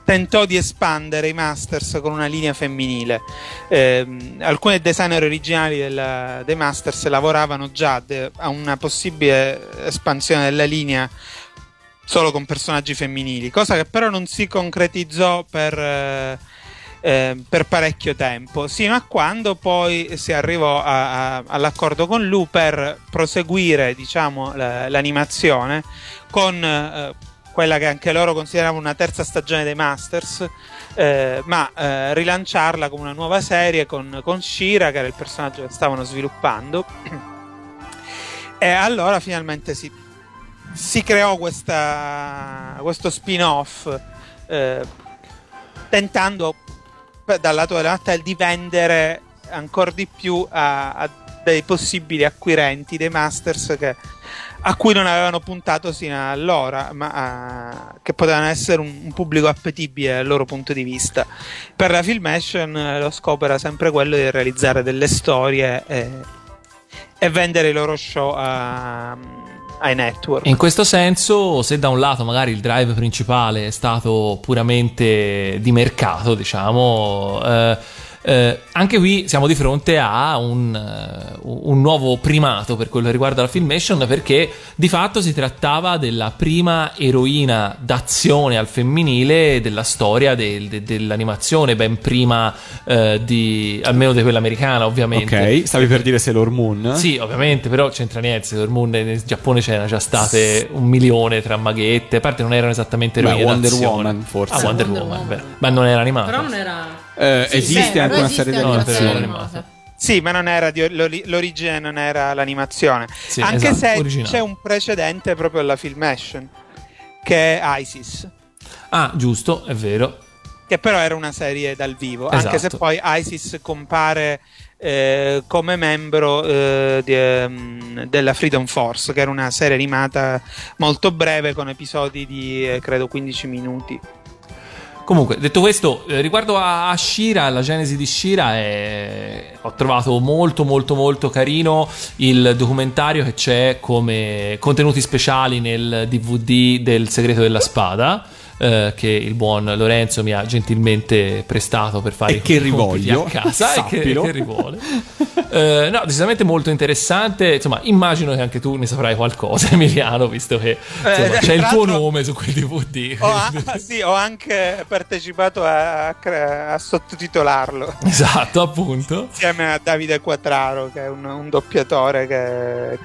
tentò di espandere i Masters con una linea femminile. Ehm, alcuni designer originali del- dei Masters lavoravano già de- a una possibile espansione della linea solo con personaggi femminili, cosa che però non si concretizzò per, eh, eh, per parecchio tempo, sino a quando poi si arrivò a- a- all'accordo con Lu per proseguire diciamo, la- l'animazione con eh, quella che anche loro consideravano una terza stagione dei Masters, eh, ma eh, rilanciarla come una nuova serie con, con Shira, che era il personaggio che stavano sviluppando. (clears throat) E allora finalmente si, si creò questa, questo spin-off eh, tentando dal lato della Mattel di vendere ancora di più a, a dei possibili acquirenti dei Masters che- a cui non avevano puntato sino allora, ma ah, che potevano essere un, un pubblico appetibile dal loro punto di vista. Per la Filmation eh, lo scopo era sempre quello di realizzare delle storie e, e vendere i loro show a- ai network. In questo senso, se da un lato magari il drive principale è stato puramente di mercato, diciamo, eh, eh, anche qui siamo di fronte a un, eh, un nuovo primato per quello che riguarda la Filmation, perché di fatto si trattava della prima eroina d'azione al femminile della storia del- de- dell'animazione, ben prima eh, di, almeno di quella americana, ovviamente. Ok, stavi per dire Sailor Moon? Sì, ovviamente, però c'entra niente. Sailor Moon nel Giappone c'erano già state un milione tra maghette. A parte non erano esattamente Beh, eroine Wonder d'azione. Woman, forse. Ah, Wonder, Wonder Woman, Woman. beh. ma non era animata. Però non era. Eh, Sì, esiste beh, anche una serie di esiste serie animata. Sì, ma non era di- l'ori- l'origine non era l'animazione. Sì, Anche esatto, se originale. c'è un precedente proprio alla Filmation, che è ISIS, Ah, giusto, è vero. che però era una serie dal vivo, anche se Esatto. poi ISIS compare eh, come membro eh, di, ehm, della Freedom Force, che era una serie animata molto breve con episodi di eh, credo 15 minuti. Comunque, detto questo, eh, riguardo a, Shira, la genesi di Shira, è- ho trovato molto molto molto carino il documentario che c'è come contenuti speciali nel DVD del segreto della spada. Eh, che il buon Lorenzo mi ha gentilmente prestato per fare E che rivoglio, a casa e che, che rivuole. Eh, no, decisamente molto interessante. Insomma, immagino che anche tu ne saprai qualcosa, (laughs) Emiliano, visto che insomma, Eh, c'è il tuo nome su quel DVD. Ho, a- sì, ho anche partecipato a, a sottotitolarlo. Esatto, appunto. insieme a Davide Quattraro, che è un, un doppiatore che,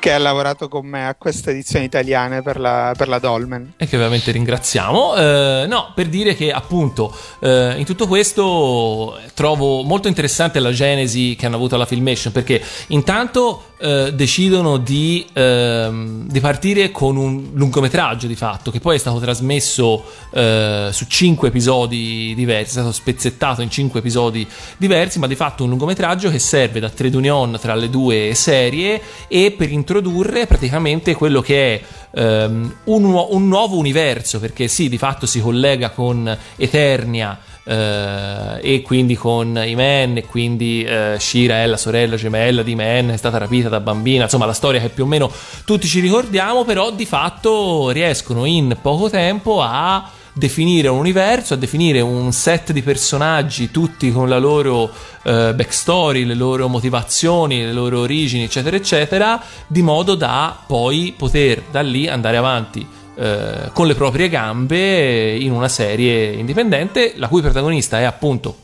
che ha lavorato con me a queste edizioni italiane per la, per la Dolmen. E che ovviamente ringraziamo. Eh, no, per dire che appunto eh, in tutto questo trovo molto interessante la genesi che hanno avuto alla Filmation perché intanto eh, decidono di, ehm, di partire con un lungometraggio di fatto che poi è stato trasmesso eh, su cinque episodi diversi, è stato spezzettato in cinque episodi diversi, ma di fatto un lungometraggio che serve da trade union tra le due serie e per introdurre praticamente quello che è ehm, un, un nuovo universo, perché sì, di fatto si collega con Eternia. Eh, e quindi con Iman e quindi eh, Shira è la sorella gemella di Iman è stata rapita da bambina. Insomma la storia che più o meno tutti ci ricordiamo però di fatto riescono in poco tempo a definire un universo, a definire un set di personaggi, tutti con la loro eh, backstory, le loro motivazioni, le loro origini, eccetera, eccetera, di modo da poi poter da lì andare avanti eh, con le proprie gambe in una serie indipendente, la cui protagonista è appunto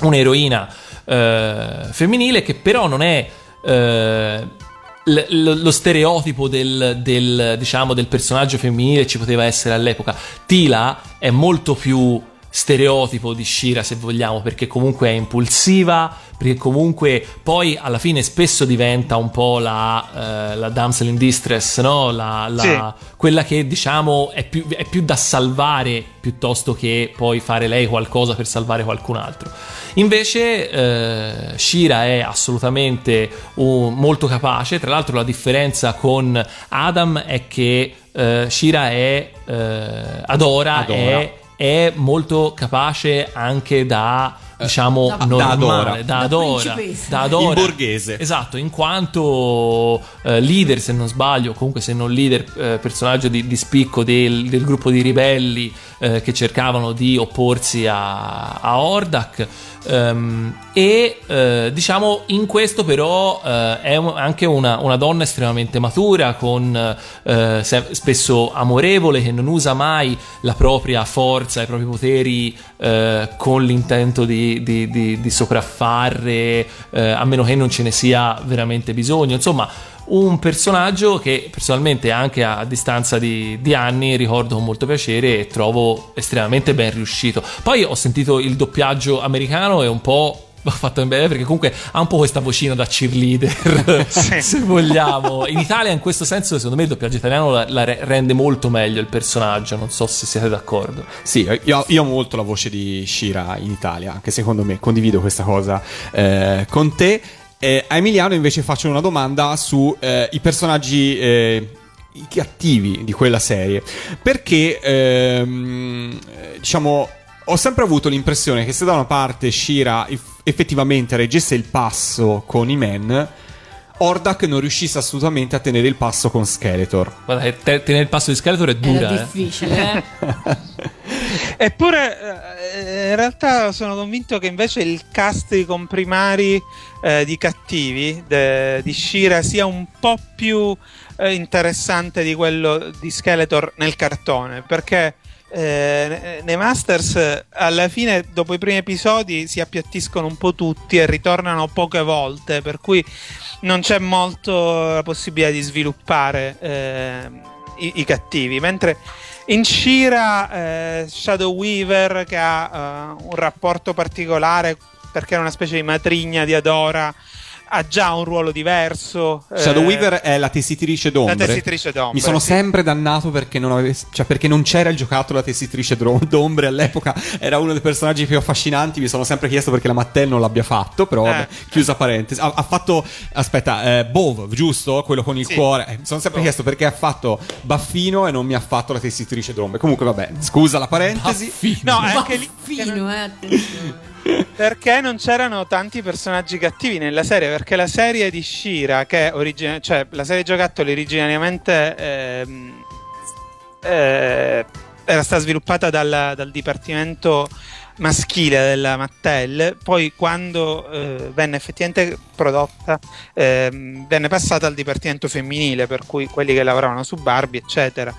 un'eroina eh, femminile che però non è eh, lo stereotipo del, del, diciamo, del personaggio femminile ci poteva essere all'epoca. Tila è molto più stereotipo di Shira se vogliamo perché comunque è impulsiva perché comunque poi alla fine spesso diventa un po' la, eh, la damsel in distress no? la, la- quella che diciamo è più, è più da salvare piuttosto che poi fare lei qualcosa per salvare qualcun altro invece eh, Shira è assolutamente un- molto capace tra l'altro la differenza con Adam è che eh, Shira è eh, adora, Adora. È, è molto capace anche da diciamo Da- da adora. normale, da Da adora, principessa. da adora. In borghese. Esatto, in quanto eh, leader, se non sbaglio, comunque se non leader, eh, personaggio di, di spicco del, del gruppo di ribelli eh, che cercavano di opporsi a, a Hordak. Ehm, e eh, diciamo in questo però eh, è anche una, una donna estremamente matura con eh, se- spesso amorevole che non usa mai la propria forza i propri poteri eh, con l'intento di, di- di- di sopraffare eh, a meno che non ce ne sia veramente bisogno. Insomma un personaggio che personalmente anche a distanza di, di anni ricordo con molto piacere e trovo estremamente ben riuscito. Poi ho sentito il doppiaggio americano e un po' (laughs) l'ho fatto bene perché comunque ha un po' questa vocina da cheerleader (laughs) (laughs) se vogliamo. In Italia in questo senso secondo me il doppiaggio italiano la, la re- rende molto meglio il personaggio, non so se siete d'accordo. Sì, io, io amo molto la voce di Shira in Italia, anche secondo me, condivido questa cosa eh, con te. Eh, a Emiliano invece faccio una domanda su eh, i personaggi eh, i cattivi di quella serie. Perché, ehm, eh, diciamo, ho sempre avuto l'impressione che se da una parte Shira eff- effettivamente reggesse il passo con i men, Hordak non riuscisse assolutamente a tenere il passo con Skeletor. Guarda tenere il passo di Skeletor è dura. Era eh. difficile, eh? (laughs) Eppure, eh, in realtà sono convinto che invece il cast di comprimari eh, di cattivi de- di Shira sia un po' più eh, interessante di quello di Skeletor nel cartone, perché eh, ne- nei Masters alla fine, dopo i primi episodi, si appiattiscono un po' tutti e ritornano poche volte, per cui non c'è molto la possibilità di sviluppare eh, i, i cattivi, mentre in Shira eh, Shadow Weaver che ha eh, un rapporto particolare perché è una specie di matrigna di Adora ha già un ruolo diverso eh, Shadow Weaver è la tessitrice d'ombre. La tessitrice d'ombre, Mi sono sì. sempre dannato perché non, avessi- cioè perché non c'era il giocattolo la tessitrice d'ombre all'epoca. Era uno dei personaggi più affascinanti. Mi sono sempre chiesto perché la Mattel non l'abbia fatto. Però, Eh. vabbè, chiusa parentesi. Ha, ha fatto, aspetta, eh, Bove, giusto? Quello con il Sì. cuore. Eh, mi sono sempre chiesto perché ha fatto Baffino e non mi ha fatto la tessitrice d'ombre. Comunque, vabbè, scusa la parentesi. no è anche lì Fino, eh, attenzione. Perché non c'erano tanti personaggi cattivi nella serie perché la serie di Shira che origina- cioè la serie giocattoli originariamente ehm, eh, era stata sviluppata dal, dal dipartimento maschile della Mattel poi quando eh, venne effettivamente prodotta ehm, venne passata al dipartimento femminile per cui quelli che lavoravano su Barbie eccetera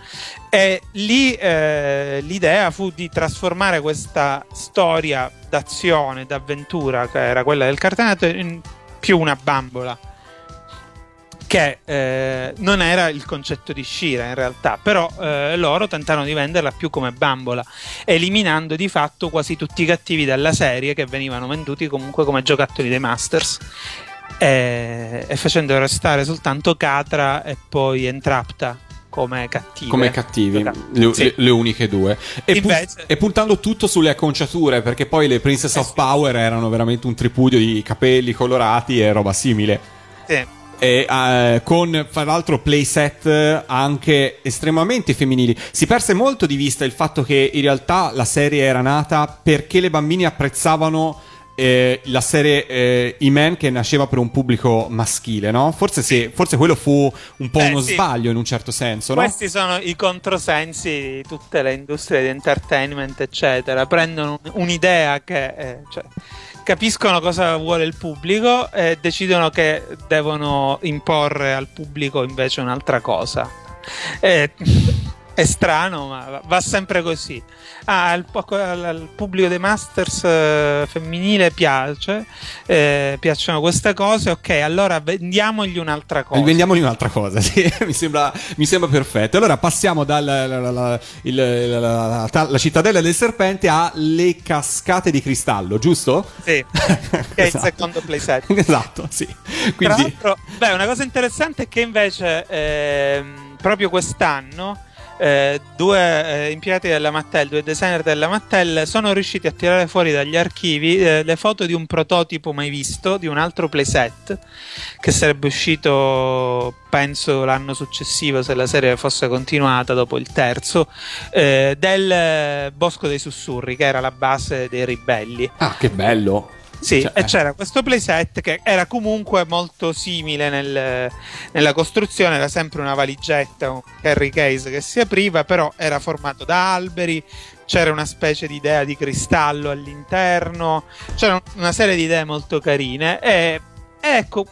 e lì eh, l'idea fu di trasformare questa storia d'azione, d'avventura, che era quella del cartonato, in più una bambola. Che eh, non era il concetto di Shira in realtà, però eh, loro tentarono di venderla più come bambola, eliminando di fatto quasi tutti i cattivi della serie che venivano venduti comunque come giocattoli dei Masters. E, e facendo restare soltanto Catra e poi Entrapta come cattive. Come cattivi, le, Sì. le- le uniche due. E, pu- Invece- e puntando tutto sulle acconciature, perché poi le Princess Eh of. Power erano veramente un tripudio di capelli colorati e roba simile. Sì. E, eh, con fra l'altro playset anche estremamente femminili. Si perse molto di vista il fatto che in realtà la serie era nata perché le bambine apprezzavano eh, la serie eh, E-Man che nasceva per un pubblico maschile, no? Forse sì, forse quello fu un po' Eh, uno sì. sbaglio in un certo senso, no? Questi sono i controsensi di tutte le industrie di entertainment, eccetera. Prendono un'idea che eh, cioè, capiscono cosa vuole il pubblico e decidono che devono imporre al pubblico invece un'altra cosa. Eh, è strano, ma va- sempre così. Ah, al, al- pubblico dei Masters eh, femminile piace, eh, piacciono queste cose. Ok, allora vendiamogli un'altra cosa. Vendiamogli un'altra cosa, (laughs) sì, mi, sembra, mi sembra perfetto. Allora passiamo dalla cittadella del serpente alle cascate di cristallo, giusto? Sì, (laughs) che è il Esatto. secondo playset. (laughs) esatto, sì. Tra Quindi, l'altro, beh, una cosa interessante è che invece ehm, proprio quest'anno eh, due eh, impiegati della Mattel, due designer della Mattel, sono riusciti a tirare fuori dagli archivi eh, le foto di un prototipo mai visto, di un altro playset, che sarebbe uscito penso l'anno successivo se la serie fosse continuata dopo il terzo, eh, del Bosco dei Sussurri, che era la base dei ribelli. Ah, che bello. Sì, Cioè, e c'era questo playset che era comunque molto simile nel- nella costruzione, era sempre una valigetta, un carry case che si apriva, però era formato da alberi, c'era una specie di idea di cristallo all'interno, c'era una serie di idee molto carine e ecco,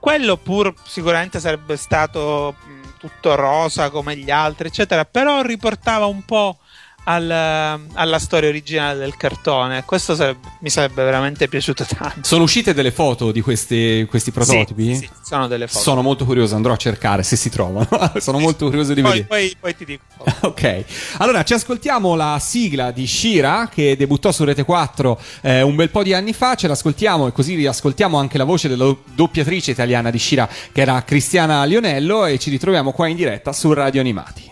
quello pur sicuramente sarebbe stato tutto rosa come gli altri, eccetera, però riportava un po' al- alla storia originale del cartone. Questo sarebbe- mi sarebbe veramente piaciuto tanto. Sono uscite delle foto di questi, questi prototipi? Sì, sì, sono delle foto. Sono molto curioso, andrò a cercare se si trovano. (laughs) Sono molto curioso di Poi, vedere. poi- poi ti dico. (laughs) Ok, allora ci ascoltiamo la sigla di Shira che debuttò su Rete 4 eh, un bel po' di anni fa, ce l'ascoltiamo e così riascoltiamo anche la voce della do- doppiatrice italiana di Shira che era Cristiana Lionello e ci ritroviamo qua in diretta su Radio Animati.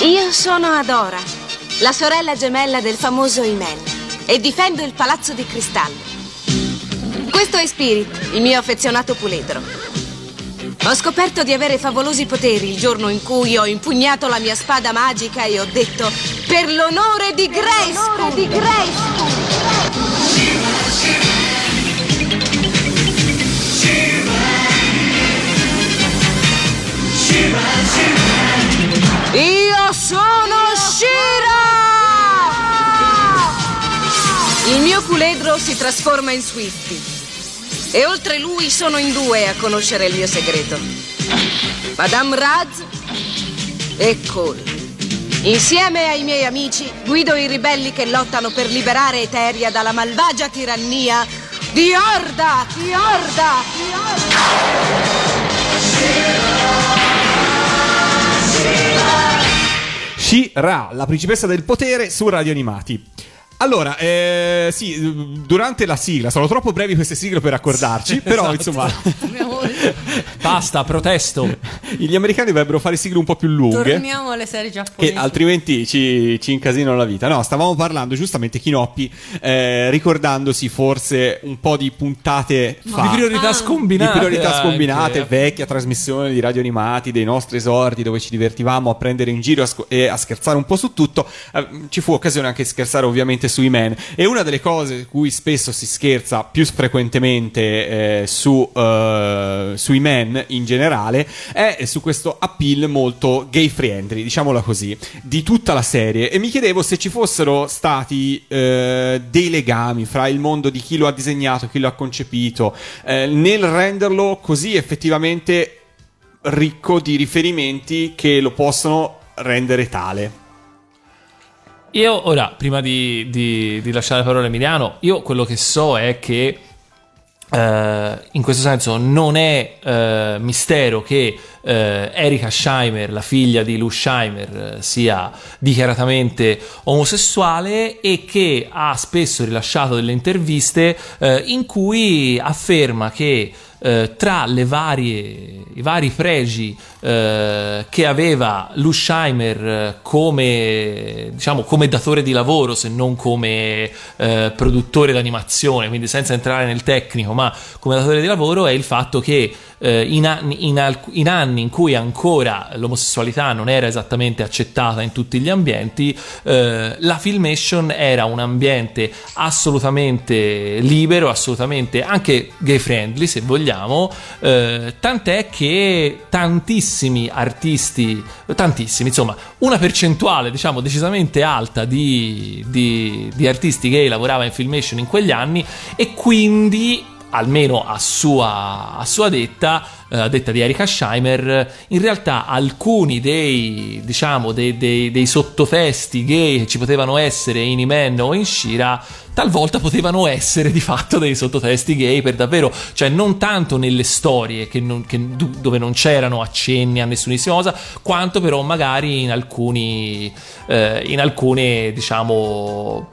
Io sono Adora, la sorella gemella del famoso Iman, e difendo il palazzo di cristallo. Questo è Spirit, il mio affezionato puledro. Ho scoperto di avere favolosi poteri il giorno in cui ho impugnato la mia spada magica e ho detto per l'onore di Grayskull! di Io sono Shira! Il mio puledro si trasforma in Swifty. E oltre lui sono in due a conoscere il mio segreto. Madame Raz e Cole. Insieme ai miei amici guido i ribelli che lottano per liberare Eteria dalla malvagia tirannia di Orda! Di Orda! Di Orda! Shira, la principessa del potere su Radio Animati. Allora, eh, sì, durante la sigla, sono troppo brevi queste sigle per accordarci, però Esatto. insomma... (laughs) Basta, protesto. Gli americani dovrebbero fare sigle un po' più lunghe. Torniamo alle serie giapponesi. Che altrimenti ci, ci incasinano la vita. No, stavamo parlando giustamente Kinoppi, eh, ricordandosi forse un po' di puntate fa. Di priorità scombinate. Di priorità anche. scombinate, vecchia trasmissione di radio animati, dei nostri esordi dove ci divertivamo a prendere in giro a sc- e a scherzare un po' su tutto. Eh, ci fu occasione anche di scherzare ovviamente sui men. E una delle cose su cui spesso si scherza più frequentemente eh, su, eh, sui men in generale è su questo appeal molto gay friendly, diciamola così, di tutta la serie. E mi chiedevo se ci fossero stati eh, dei legami fra il mondo di chi lo ha disegnato, chi lo ha concepito, eh, nel renderlo così effettivamente ricco di riferimenti che lo possono rendere tale. Io ora, prima di, di- di lasciare la parola a Emiliano, io quello che so è che eh, in questo senso non è eh, mistero che eh, Erika Scheimer, la figlia di Lou Scheimer, eh, sia dichiaratamente omosessuale e che ha spesso rilasciato delle interviste eh, in cui afferma che eh, tra varie, i vari pregi eh, che aveva Lou Scheimer eh, come, diciamo, come datore di lavoro, se non come eh, produttore d'animazione, quindi senza entrare nel tecnico, ma come datore di lavoro, è il fatto che eh, in, in alc- in anni in cui ancora l'omosessualità non era esattamente accettata in tutti gli ambienti, eh, la Filmation era un ambiente assolutamente libero, assolutamente anche gay friendly se vogliamo, eh, tant'è che tantissimi artisti, tantissimi, insomma, una percentuale diciamo decisamente alta di, di- di artisti gay lavorava in Filmation in quegli anni e quindi almeno a sua, a sua detta, eh, a detta di Erika Scheimer, in realtà alcuni dei, diciamo, dei, dei- dei sottotesti gay che ci potevano essere in Iman o in Shira, talvolta potevano essere di fatto dei sottotesti gay per davvero, cioè non tanto nelle storie che non- che- dove non c'erano accenni a nessunissima cosa, quanto però magari in alcuni, eh, in alcune, diciamo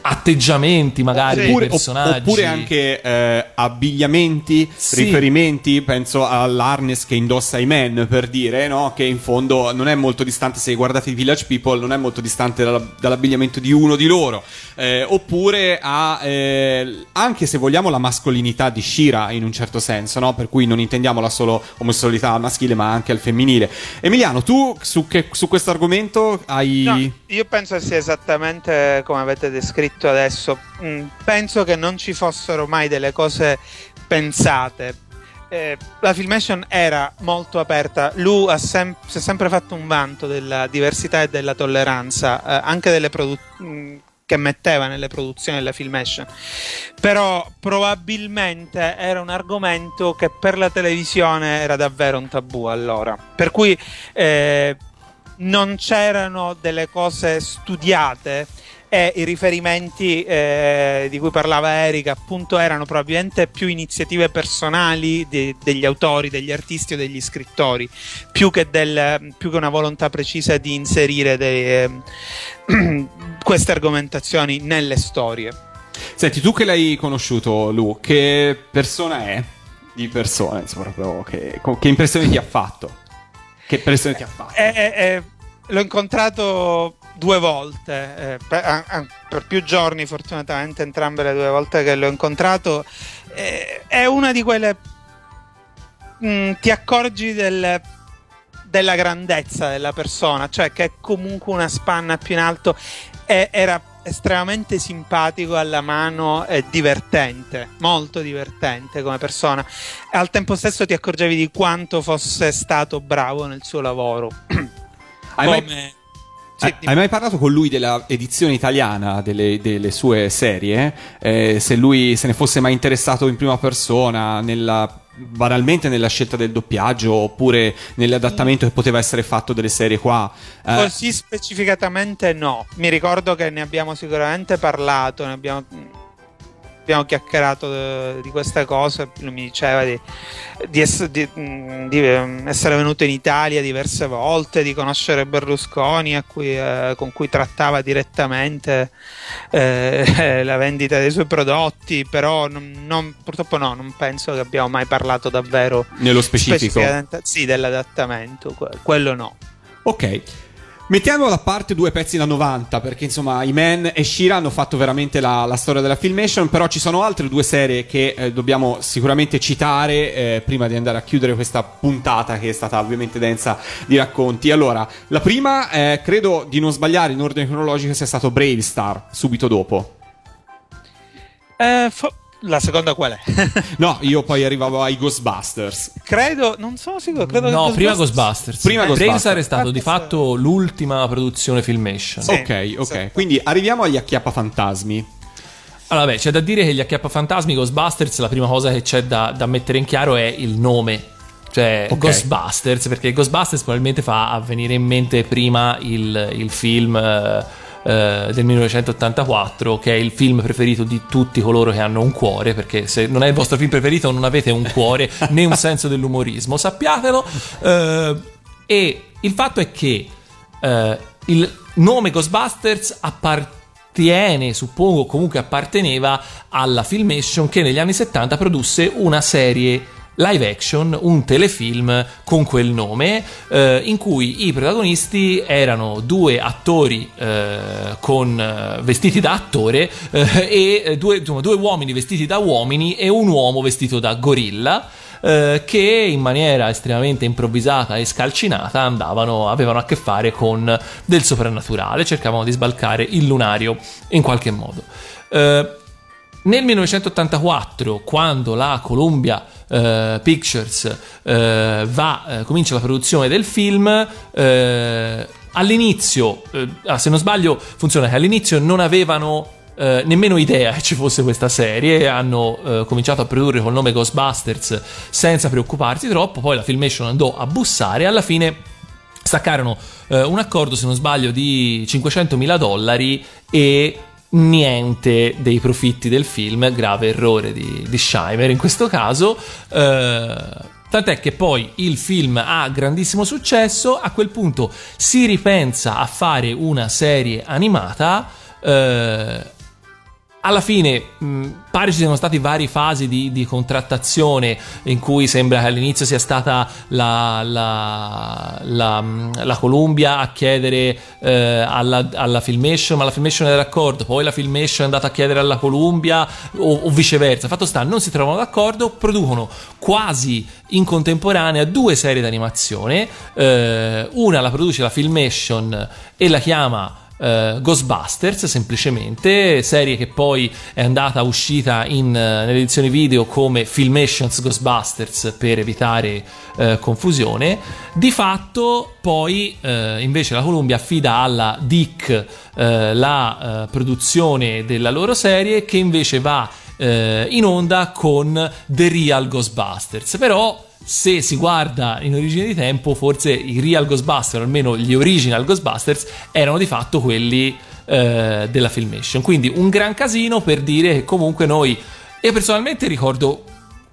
atteggiamenti magari dei Oppure, opp- personaggi. oppure anche eh, abbigliamenti, Sì. riferimenti, penso all'harness che indossa i men per dire, no? Che in fondo non è molto distante, se guardate i Village People, non è molto distante dalla- dall'abbigliamento di uno di loro. Eh, oppure a, eh, anche se vogliamo, la mascolinità di Shira in un certo senso, no? Per cui non intendiamo la solo omosessualità al maschile, ma anche al femminile. Emiliano, tu su, che- su questo argomento hai. No, io penso sia esattamente come avete descritto adesso. Mm, penso che non ci fossero mai delle cose pensate. Eh, la Filmation era molto aperta. Ha sem- si è sempre fatto un vanto della diversità e della tolleranza, eh, anche delle produzioni che metteva nelle produzioni della Filmation. Però probabilmente era un argomento che per la televisione era davvero un tabù allora. Per cui eh, non c'erano delle cose studiate e i riferimenti eh, di cui parlava Erika appunto erano probabilmente più iniziative personali de- degli autori, degli artisti o degli scrittori più che, del- più che una volontà precisa di inserire dei, ehm, (clears throat) queste argomentazioni nelle storie. Senti, tu che l'hai conosciuto, Lu, che persona è? Di persona, insomma, proprio che, che impressione ti ha fatto? Che impressione ti ha fatto? Eh, eh, eh, l'ho incontrato due volte, eh, per, a- a- per più giorni fortunatamente entrambe le due volte che l'ho incontrato. Eh, è una di quelle... mm, ti accorgi del- della grandezza della persona, cioè che è comunque una spanna più in alto e era estremamente simpatico alla mano e divertente, molto divertente come persona. E al tempo stesso ti accorgevi di quanto fosse stato bravo nel suo lavoro. Hai mai- Come- Hai, hai mai parlato con lui della edizione italiana delle, delle sue serie? Eh, se lui se ne fosse mai interessato in prima persona, nella, banalmente nella scelta del doppiaggio oppure nell'adattamento che poteva essere fatto delle serie qua? Eh, Così specificatamente no. Mi ricordo che ne abbiamo sicuramente parlato, ne abbiamo, abbiamo chiacchierato eh, di queste cose. Lui mi diceva di, di ess- di, mm, di, ehm, essere venuto in Italia diverse volte, di conoscere Berlusconi a cui, eh, con cui trattava direttamente eh, (laughs) la vendita dei suoi prodotti, però non- non- purtroppo no, non penso che abbiamo mai parlato davvero Nello specifico? Sì, dell'adattamento, que- quello no. Ok. Mettiamo da parte due pezzi da 90, perché insomma i Men e Shira hanno fatto veramente la, la storia della Filmation, però ci sono altre due serie che eh, dobbiamo sicuramente citare eh, prima di andare a chiudere questa puntata che è stata ovviamente densa di racconti. Allora, la prima, eh, credo di non sbagliare in ordine cronologico, sia stato Brave Star, subito dopo. Eh, fo- la seconda qual è? (laughs) No, io poi arrivavo ai Ghostbusters. credo, non sono sicuro, credo che No, prima Ghostbusters- Ghostbusters. Prima Ghostbusters. Bravestar è stato di fatto l'ultima produzione Filmation. ok, ok. Quindi arriviamo agli acchiappafantasmi. Allora, beh, c'è da dire che gli acchiappafantasmi Ghostbusters, la prima cosa che c'è da, da mettere in chiaro è il nome. Cioè, Ok. Ghostbusters, perché Ghostbusters probabilmente fa venire in mente prima il, il film eh, del 1984, che è il film preferito di tutti coloro che hanno un cuore, perché se non è il vostro film preferito non avete un cuore (laughs) né un senso dell'umorismo, sappiatelo. Eh, e il fatto è che eh, il nome Ghostbusters appartiene, suppongo comunque apparteneva alla Filmation che negli anni 70 produsse una serie live action, un telefilm con quel nome, eh, in cui i protagonisti erano due attori eh, con eh, vestiti da attore eh, e due, insomma, due uomini vestiti da uomini e un uomo vestito da gorilla eh, che in maniera estremamente improvvisata e scalcinata andavano, avevano a che fare con del soprannaturale, cercavano di sbalcare il lunario in qualche modo. Eh, nel 1984, quando la Columbia eh, Pictures eh, va, eh, comincia la produzione del film, eh, all'inizio, ah, se non sbaglio, funziona che all'inizio non avevano eh, nemmeno idea che ci fosse questa serie, hanno eh, cominciato a produrre col nome Ghostbusters senza preoccuparsi troppo, poi la Filmation andò a bussare e alla fine staccarono eh, un accordo, se non sbaglio, di 500.000 dollari e niente dei profitti del film, grave errore di, di Scheimer in questo caso. eh, Tant'è che poi il film ha grandissimo successo, a quel punto si ripensa a fare una serie animata, eh, alla fine mh, pare ci siano stati vari fasi di, di contrattazione in cui sembra che all'inizio sia stata la, la, la, mh, la Columbia a chiedere eh, alla, alla Filmation, ma la Filmation era d'accordo, poi la Filmation è andata a chiedere alla Columbia o, o viceversa. Fatto sta, non si trovano d'accordo, producono quasi in contemporanea due serie d'animazione, eh, una la produce la Filmation e la chiama eh, Ghostbusters semplicemente, serie che poi è andata uscita in, eh, nelle edizioni video come Filmations Ghostbusters per evitare eh, confusione. Di fatto poi eh, invece la Columbia affida alla Dick eh, la eh, produzione della loro serie che invece va in onda con The Real Ghostbusters. Però se si guarda in origine di tempo, forse i real Ghostbusters, almeno gli original Ghostbusters, erano di fatto quelli eh, della Filmation. Quindi un gran casino per dire che comunque noi, io personalmente ricordo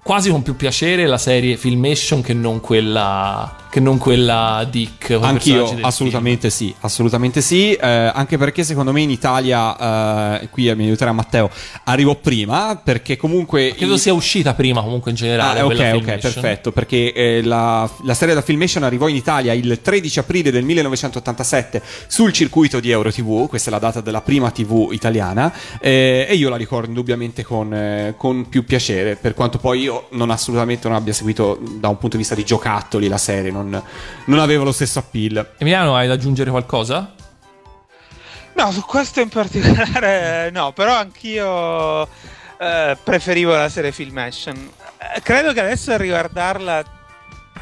quasi con più piacere la serie Filmation che non quella, che non quella Dick. Anch'io, assolutamente sì, assolutamente sì, eh, anche perché secondo me in Italia, eh, qui mi aiuterà Matteo, arrivò prima, perché comunque... Credo sia uscita prima comunque in generale. Ah, ok, ok, perfetto, perché eh, la, la serie da Filmation arrivò in Italia il 13 aprile del 1987 sul circuito di Euro TV, questa è la data della prima TV italiana, eh, e io la ricordo indubbiamente con, eh, con più piacere, per quanto poi io non assolutamente non abbia seguito da un punto di vista di giocattoli la serie, non, non avevo lo stesso appeal. Emiliano, hai da aggiungere qualcosa? No, su questo in particolare (laughs) no, però anch'io eh, preferivo la serie Filmation. Eh, credo che adesso a riguardarla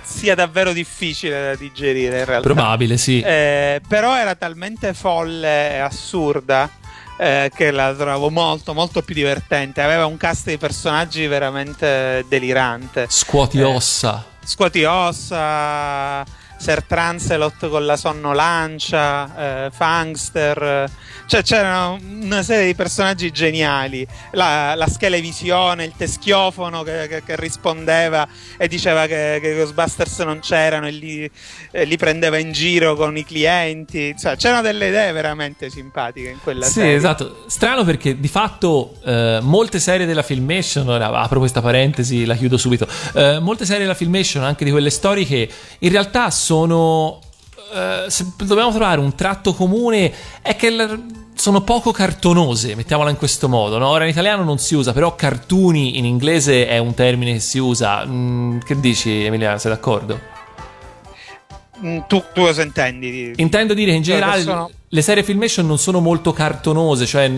sia davvero difficile da digerire in realtà. Probabile, sì. Eh, però era talmente folle e assurda eh, che la trovo molto molto più divertente. Aveva un cast di personaggi veramente delirante. Scuoti Eh, ossa. Scuoti ossa, Sir Trancelot con la sonnolancia, eh, Fangster. Cioè c'era una serie di personaggi geniali. La, la schelevisione, il teschiofono che, che- che rispondeva e diceva che, che i Ghostbusters non c'erano e li, e li prendeva in giro con i clienti. Cioè, c'erano delle idee veramente simpatiche in quella Sì, serie. esatto. Strano perché di fatto eh, molte serie della Filmation, ora apro questa parentesi, la chiudo subito. eh, molte serie della Filmation, anche di quelle storiche, in realtà sono. eh, se dobbiamo trovare un tratto comune, è che sono poco cartonose, mettiamola in questo modo. no? Ora in italiano non si usa, però cartuni in inglese è un termine che si usa. Mm, che dici, Emiliano? Sei d'accordo? Mm, Tu, tu cosa intendi? di- Intendo dire che in Cioè, generale sono- le serie Filmation non sono molto cartonose, cioè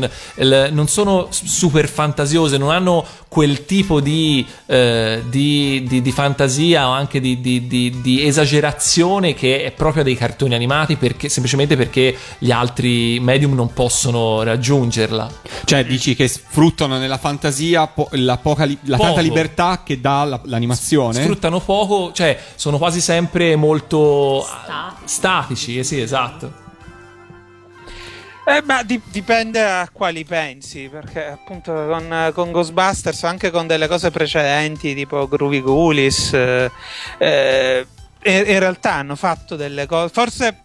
non sono super fantasiose, non hanno quel tipo di, eh, di- di- di fantasia o anche di, di- di- di esagerazione che è propria dei cartoni animati, perché, semplicemente perché gli altri medium non possono raggiungerla. Cioè, dici che sfruttano nella fantasia po- la, poca li- la tanta libertà che dà la- l'animazione? Sfruttano poco, cioè sono quasi sempre molto ah, statici, eh sì, esatto. Eh, ma di- dipende a quali pensi, perché appunto con, con Ghostbusters, anche con delle cose precedenti, tipo Groovy Ghoulies, eh, eh, in, realtà hanno fatto delle cose. Forse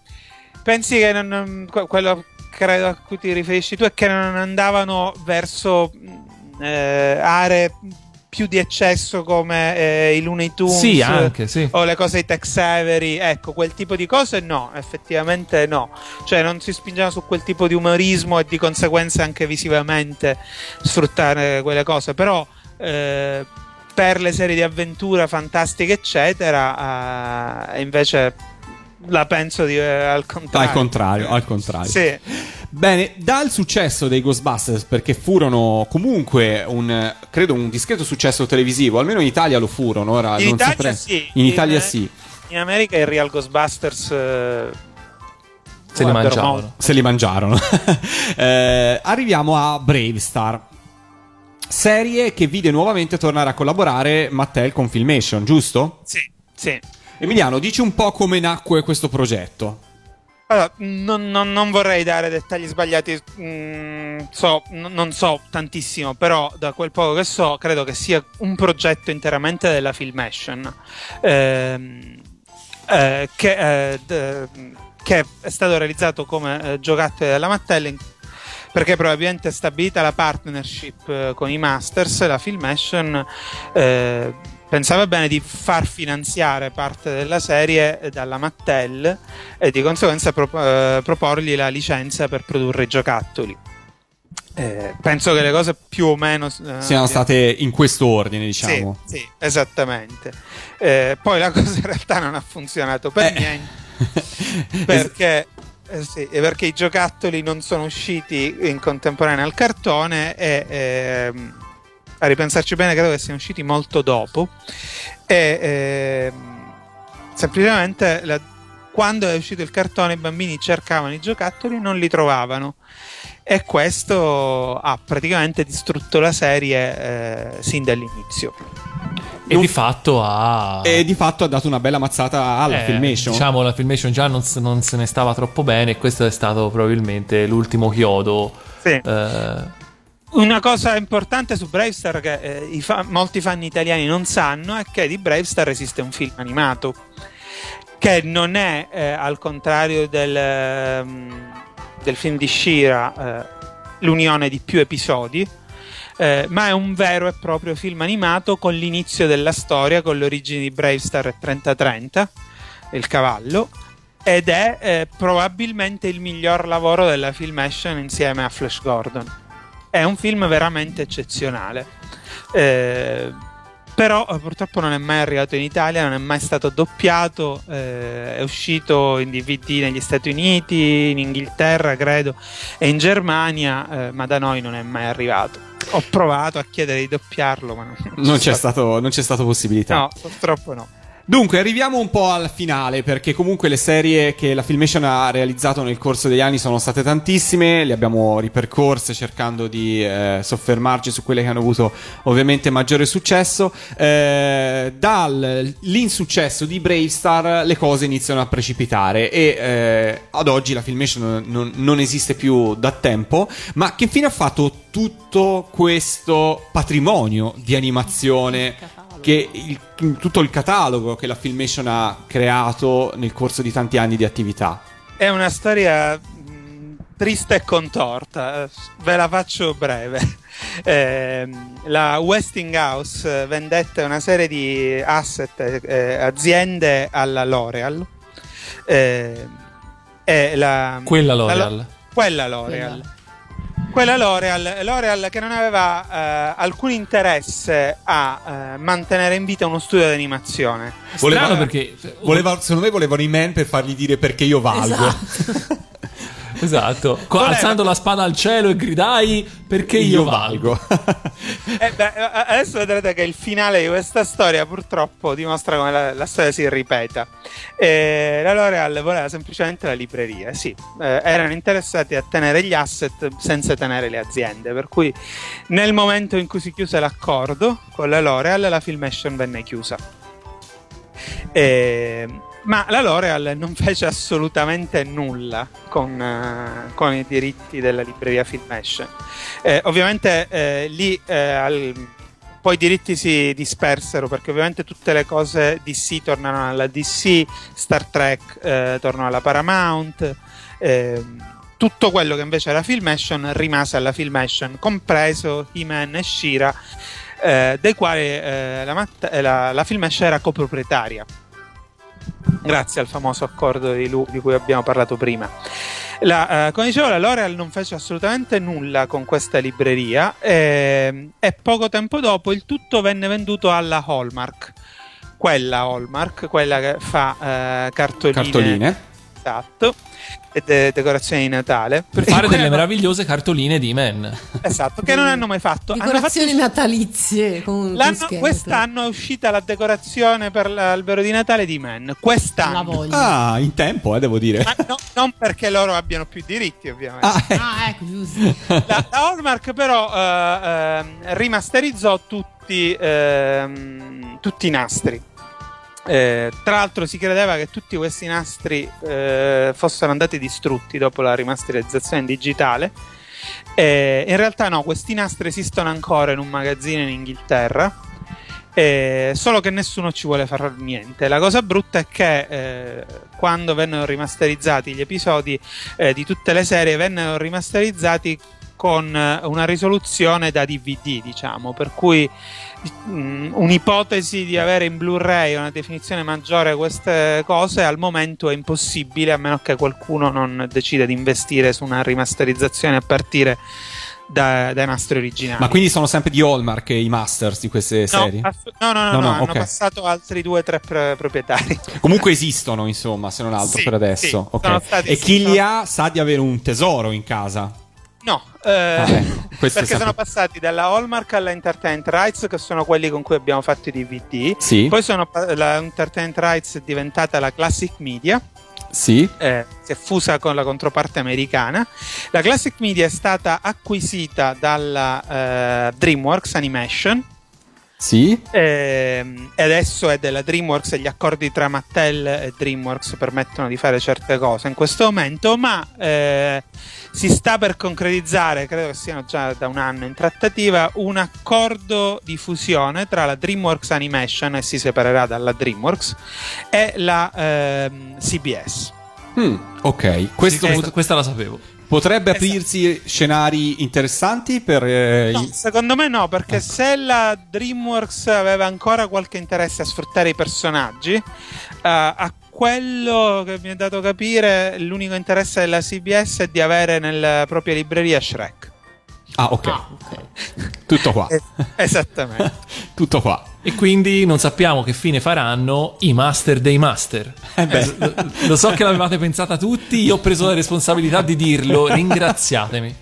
pensi che non- non- que- quello credo a cui ti riferisci tu è che non andavano verso mh, eh, aree più di eccesso come eh, i Looney Tunes Sì, anche, sì. o le cose di Tex Avery, ecco, quel tipo di cose no, effettivamente no. Cioè non si spingeva su quel tipo di umorismo e di conseguenza anche visivamente sfruttare quelle cose, però eh, per le serie di avventura fantastiche eccetera, eh, invece la penso di, eh, al contrario. Al contrario, al contrario. Sì. Bene, dal successo dei Ghostbusters, perché furono comunque un, credo, un discreto successo televisivo, almeno in Italia lo furono, ora In non Italia saprei. sì, In Italia in- sì. In America i Real Ghostbusters eh, Se li molto. Se li mangiarono. (laughs) Eh, arriviamo a Bravestar. Serie che vide nuovamente tornare a collaborare Mattel con Filmation, giusto? Sì, sì. Emiliano, dici un po' come nacque questo progetto. Allora, non, non- non vorrei dare dettagli sbagliati, mm, so, n- non so tantissimo, però da quel poco che so, credo che sia un progetto interamente della Filmation, ehm, eh, che, eh, d- che è stato realizzato come eh, giocattoli della Mattel in- perché probabilmente stabilita la partnership eh, con i Masters, la Filmation eh, pensava bene di far finanziare parte della serie eh, dalla Mattel e di conseguenza pro- eh, proporgli la licenza per produrre i giocattoli. Eh, penso che le cose più o meno eh, Siano state in questo ordine, diciamo. sì, sì, esattamente. Eh, poi la (laughs) cosa in realtà non ha funzionato per niente (laughs) perché, eh, sì, eh, perché i giocattoli non sono usciti in contemporanea al cartone e ehm, a ripensarci bene credo che siano usciti molto dopo e ehm, semplicemente la- quando è uscito il cartone i bambini cercavano i giocattoli e non li trovavano e questo ha praticamente distrutto la serie eh, sin dall'inizio. E di fatto ha. E di fatto ha dato una bella mazzata alla Eh, Filmation. Diciamo, la Filmation già non, non se ne stava troppo bene. E questo è stato probabilmente l'ultimo chiodo. Sì. eh, Una cosa importante su Bravestar che eh, fa- molti fan italiani non sanno è che di Bravestar esiste un film animato che non è eh, al contrario del, ehm, del film di Shira eh, l'unione di più episodi eh, ma è un vero e proprio film animato con l'inizio della storia con le origini di Bravestar e 3030 il cavallo ed è eh, probabilmente il miglior lavoro della Filmation insieme a Flash Gordon è un film veramente eccezionale. Eh, però eh, purtroppo non è mai arrivato in Italia, non è mai stato doppiato, eh, è uscito in DVD negli Stati Uniti, in Inghilterra credo e in Germania, eh, ma da noi non è mai arrivato. Ho provato a chiedere di doppiarlo, ma non, Non c'è, stato, non c'è stata possibilità. No, purtroppo no. Dunque, arriviamo un po' al finale, perché comunque le serie che la Filmation ha realizzato nel corso degli anni sono state tantissime, le abbiamo ripercorse cercando di eh, soffermarci su quelle che hanno avuto ovviamente maggiore successo. Eh, dall'insuccesso di Bravestar le cose iniziano a precipitare e eh, ad oggi la Filmation non, non esiste più da tempo, ma che fine ha fatto tutto questo patrimonio di animazione? Che il- tutto il catalogo che la Filmation ha creato nel corso di tanti anni di attività. È una storia mh, triste e contorta, eh, ve la faccio breve. (laughs) Ehm, la Westinghouse eh, vendette una serie di asset, eh, aziende alla L'Oreal. Eh, e la, Quella la- L'Oreal. quella L'Oreal. Quella L'Oreal, L'Oreal che non aveva eh, alcun interesse a eh, mantenere in vita uno studio di animazione. Strano perché- voleva, secondo me volevano i men per fargli dire perché io valgo. Esatto. Co- Voleva- alzando la spada al cielo e gridai perché io, Io valgo. (laughs) Eh beh, eh, adesso vedrete che il finale di questa storia purtroppo dimostra come la, la storia si ripeta. Eh, la L'Oreal voleva semplicemente la libreria, sì, eh, erano interessati a tenere gli asset senza tenere le aziende, per cui nel momento in cui si chiuse l'accordo con la L'Oreal la Filmation venne chiusa. Eh, ma la L'Oreal non fece assolutamente nulla con, eh, con i diritti della libreria Filmation. Eh, ovviamente eh, lì eh, al- poi i diritti si dispersero perché ovviamente tutte le cose DC tornano alla DC, Star Trek eh, tornò alla Paramount, ehm, tutto quello che invece era Filmation rimase alla Filmation, compreso He-Man e Shira, eh, dei quali la, la, la Filmation era coproprietaria grazie al famoso accordo di, Lu- di cui abbiamo parlato prima. La, eh, come dicevo, la L'Oreal non fece assolutamente nulla con questa libreria ehm, e poco tempo dopo il tutto venne venduto alla Hallmark. Quella Hallmark, quella che fa eh, cartoline. Cartoline. Esatto. E de- decorazioni di Natale. Per fare delle meravigliose cartoline di Men. Esatto, che non hanno mai fatto. Hanno fatto Decorazioni natalizie con quest'anno è uscita la decorazione per l'albero di Natale di Men. Quest'anno. Ah, in tempo, eh, devo dire. No- non perché loro abbiano più diritti, ovviamente. Ah, ecco, giusto. La, la Hallmark, però, eh, ehm, rimasterizzò tutti, ehm, tutti i nastri. Eh, tra l'altro, si credeva che tutti questi nastri eh, fossero andati distrutti dopo la rimasterizzazione digitale. Eh, in realtà, no, questi nastri esistono ancora in un magazzino in Inghilterra. Eh, solo che nessuno ci vuole fare niente. La cosa brutta è che eh, quando vennero rimasterizzati gli episodi eh, di tutte le serie, vennero rimasterizzati con eh, una risoluzione da DVD, diciamo, per cui mh, un'ipotesi di avere in Blu-ray una definizione maggiore queste cose al momento è impossibile a meno che qualcuno non decida di investire su una rimasterizzazione a partire da- dai nastri originali. Ma quindi sono sempre di Hallmark i masters di queste No, serie? ass- no, no, no, No, no, no, hanno ok. passato altri due o tre pro- proprietari. (laughs) Comunque esistono, insomma, se non altro Sì, per adesso. sì, Ok. sono stati- e chi li ha sa di avere un tesoro in casa. No, eh, Ah, (laughs) è perché sono passati dalla Hallmark alla Entertainment Rights, che sono quelli con cui abbiamo fatto i DVD. Sì. Poi sono la Entertainment Rights è diventata la Classic Media. Sì. eh, si è fusa con la controparte americana. La Classic Media è stata acquisita dalla eh, DreamWorks Animation. Sì. ehm, e adesso è della DreamWorks e gli accordi tra Mattel e DreamWorks permettono di fare certe cose in questo momento, ma eh, si sta per concretizzare, credo che siano già da un anno in trattativa, un accordo di fusione tra la DreamWorks Animation e si separerà dalla DreamWorks e la ehm, CBS. Mm, ok. Questo questa la sapevo. Potrebbe aprirsi scenari interessanti per... eh, No, secondo me no, perché se la DreamWorks aveva ancora qualche interesse a sfruttare i personaggi, eh, a quello che mi è dato capire, l'unico interesse della CBS è di avere nella propria libreria Shrek. Ah, ok. Tutto qua. Esattamente. (laughs) Tutto qua. E quindi non sappiamo che fine faranno i master dei master. beh. lo, lo so che l'avevate pensata tutti, io ho preso la responsabilità di dirlo, (laughs) ringraziatemi.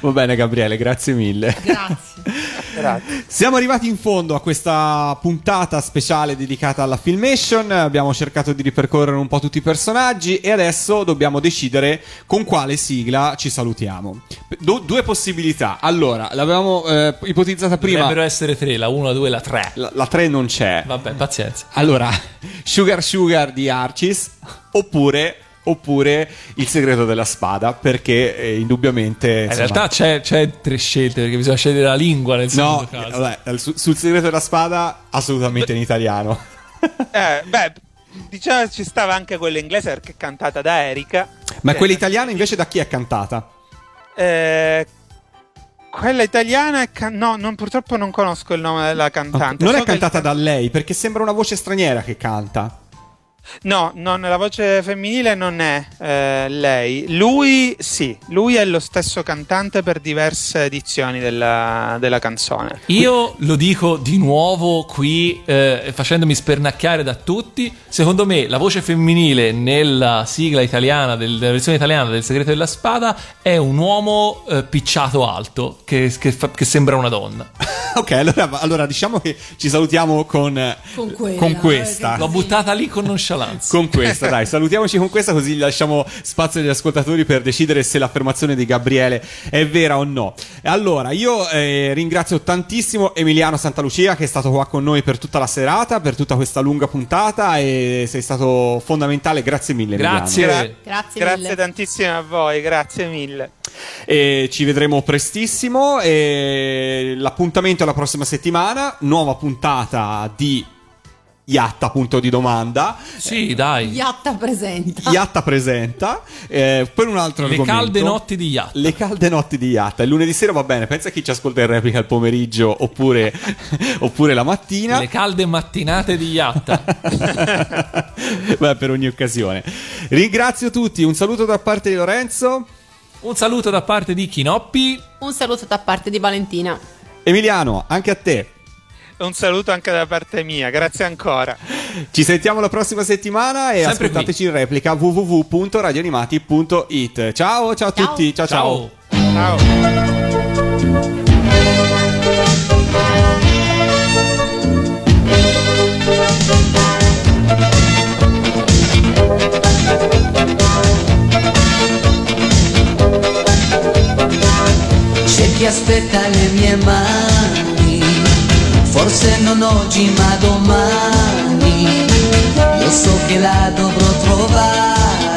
Va bene, Gabriele, grazie mille. Grazie. Siamo arrivati in fondo a questa puntata speciale dedicata alla Filmation. Abbiamo cercato di ripercorrere un po' tutti i personaggi e adesso dobbiamo decidere con quale sigla ci salutiamo. Du- due possibilità. Allora, l'avevamo eh, ipotizzata prima. Dovrebbero essere tre, la 1, la 2 e la 3. La, la 3 non c'è. Vabbè, pazienza. Allora, Sugar Sugar di Arcis oppure, oppure Il segreto della spada perché eh, indubbiamente... In insomma- realtà c'è, c'è tre scelte perché bisogna scegliere la lingua nel No, secondo caso. vabbè, su- sul segreto della spada assolutamente in italiano. Eh, beh, diciamo ci stava anche quella inglese perché è cantata da Erika. Ma Eh, quella italiana invece da chi è cantata? eh, quella italiana è can- no, non- purtroppo non conosco il nome della cantante. Non So è cantata da lei perché sembra una voce straniera che canta. No, non- la voce femminile non è eh, lei. Lui sì, lui è lo stesso cantante per diverse edizioni della, della canzone. Io lo dico di nuovo qui, eh, facendomi spernacchiare da tutti. Secondo me, la voce femminile nella sigla italiana, del- nella versione italiana del Segreto della Spada, è un uomo eh, picciato alto che, che fa- che sembra una donna. (laughs) ok, allora, allora diciamo che ci salutiamo con, Con quella, con questa. L'ho buttata lì con nonchalance. Con questa, dai, salutiamoci con questa così lasciamo spazio agli ascoltatori per decidere se l'affermazione di Gabriele è vera o no. E Allora, io eh, ringrazio tantissimo Emiliano Santalucia che è stato qua con noi per tutta la serata, per tutta questa lunga puntata e sei stato fondamentale. Grazie mille. Emiliano. Grazie. Grazie, Grazie mille. tantissimo a voi, grazie mille. E ci vedremo prestissimo. E l'appuntamento è la prossima settimana. Nuova puntata di Yatta, punto di domanda. Sì, dai. Yatta presenta. Yatta presenta. eh, per un altro Le argomento. calde notti di Yatta. Le calde notti di Yatta. Il lunedì sera va bene. Pensa a chi ci ascolta in replica il pomeriggio oppure, (laughs) oppure la mattina. Le calde mattinate di Yatta. (laughs) Beh, per ogni occasione. Ringrazio tutti. Un saluto da parte di Lorenzo. Un saluto da parte di Chinoppi. Un saluto da parte di Valentina. Emiliano, anche a te. Un saluto anche da parte mia, grazie ancora. Ci sentiamo la prossima settimana e Sempre ascoltateci in replica www.radioanimati.it. Ciao, ciao a tutti. ciao. ciao. Ciao. Ciao. C'è chi aspetta le mie mani, forse non oggi ma domani, io so che la dovrò trovare.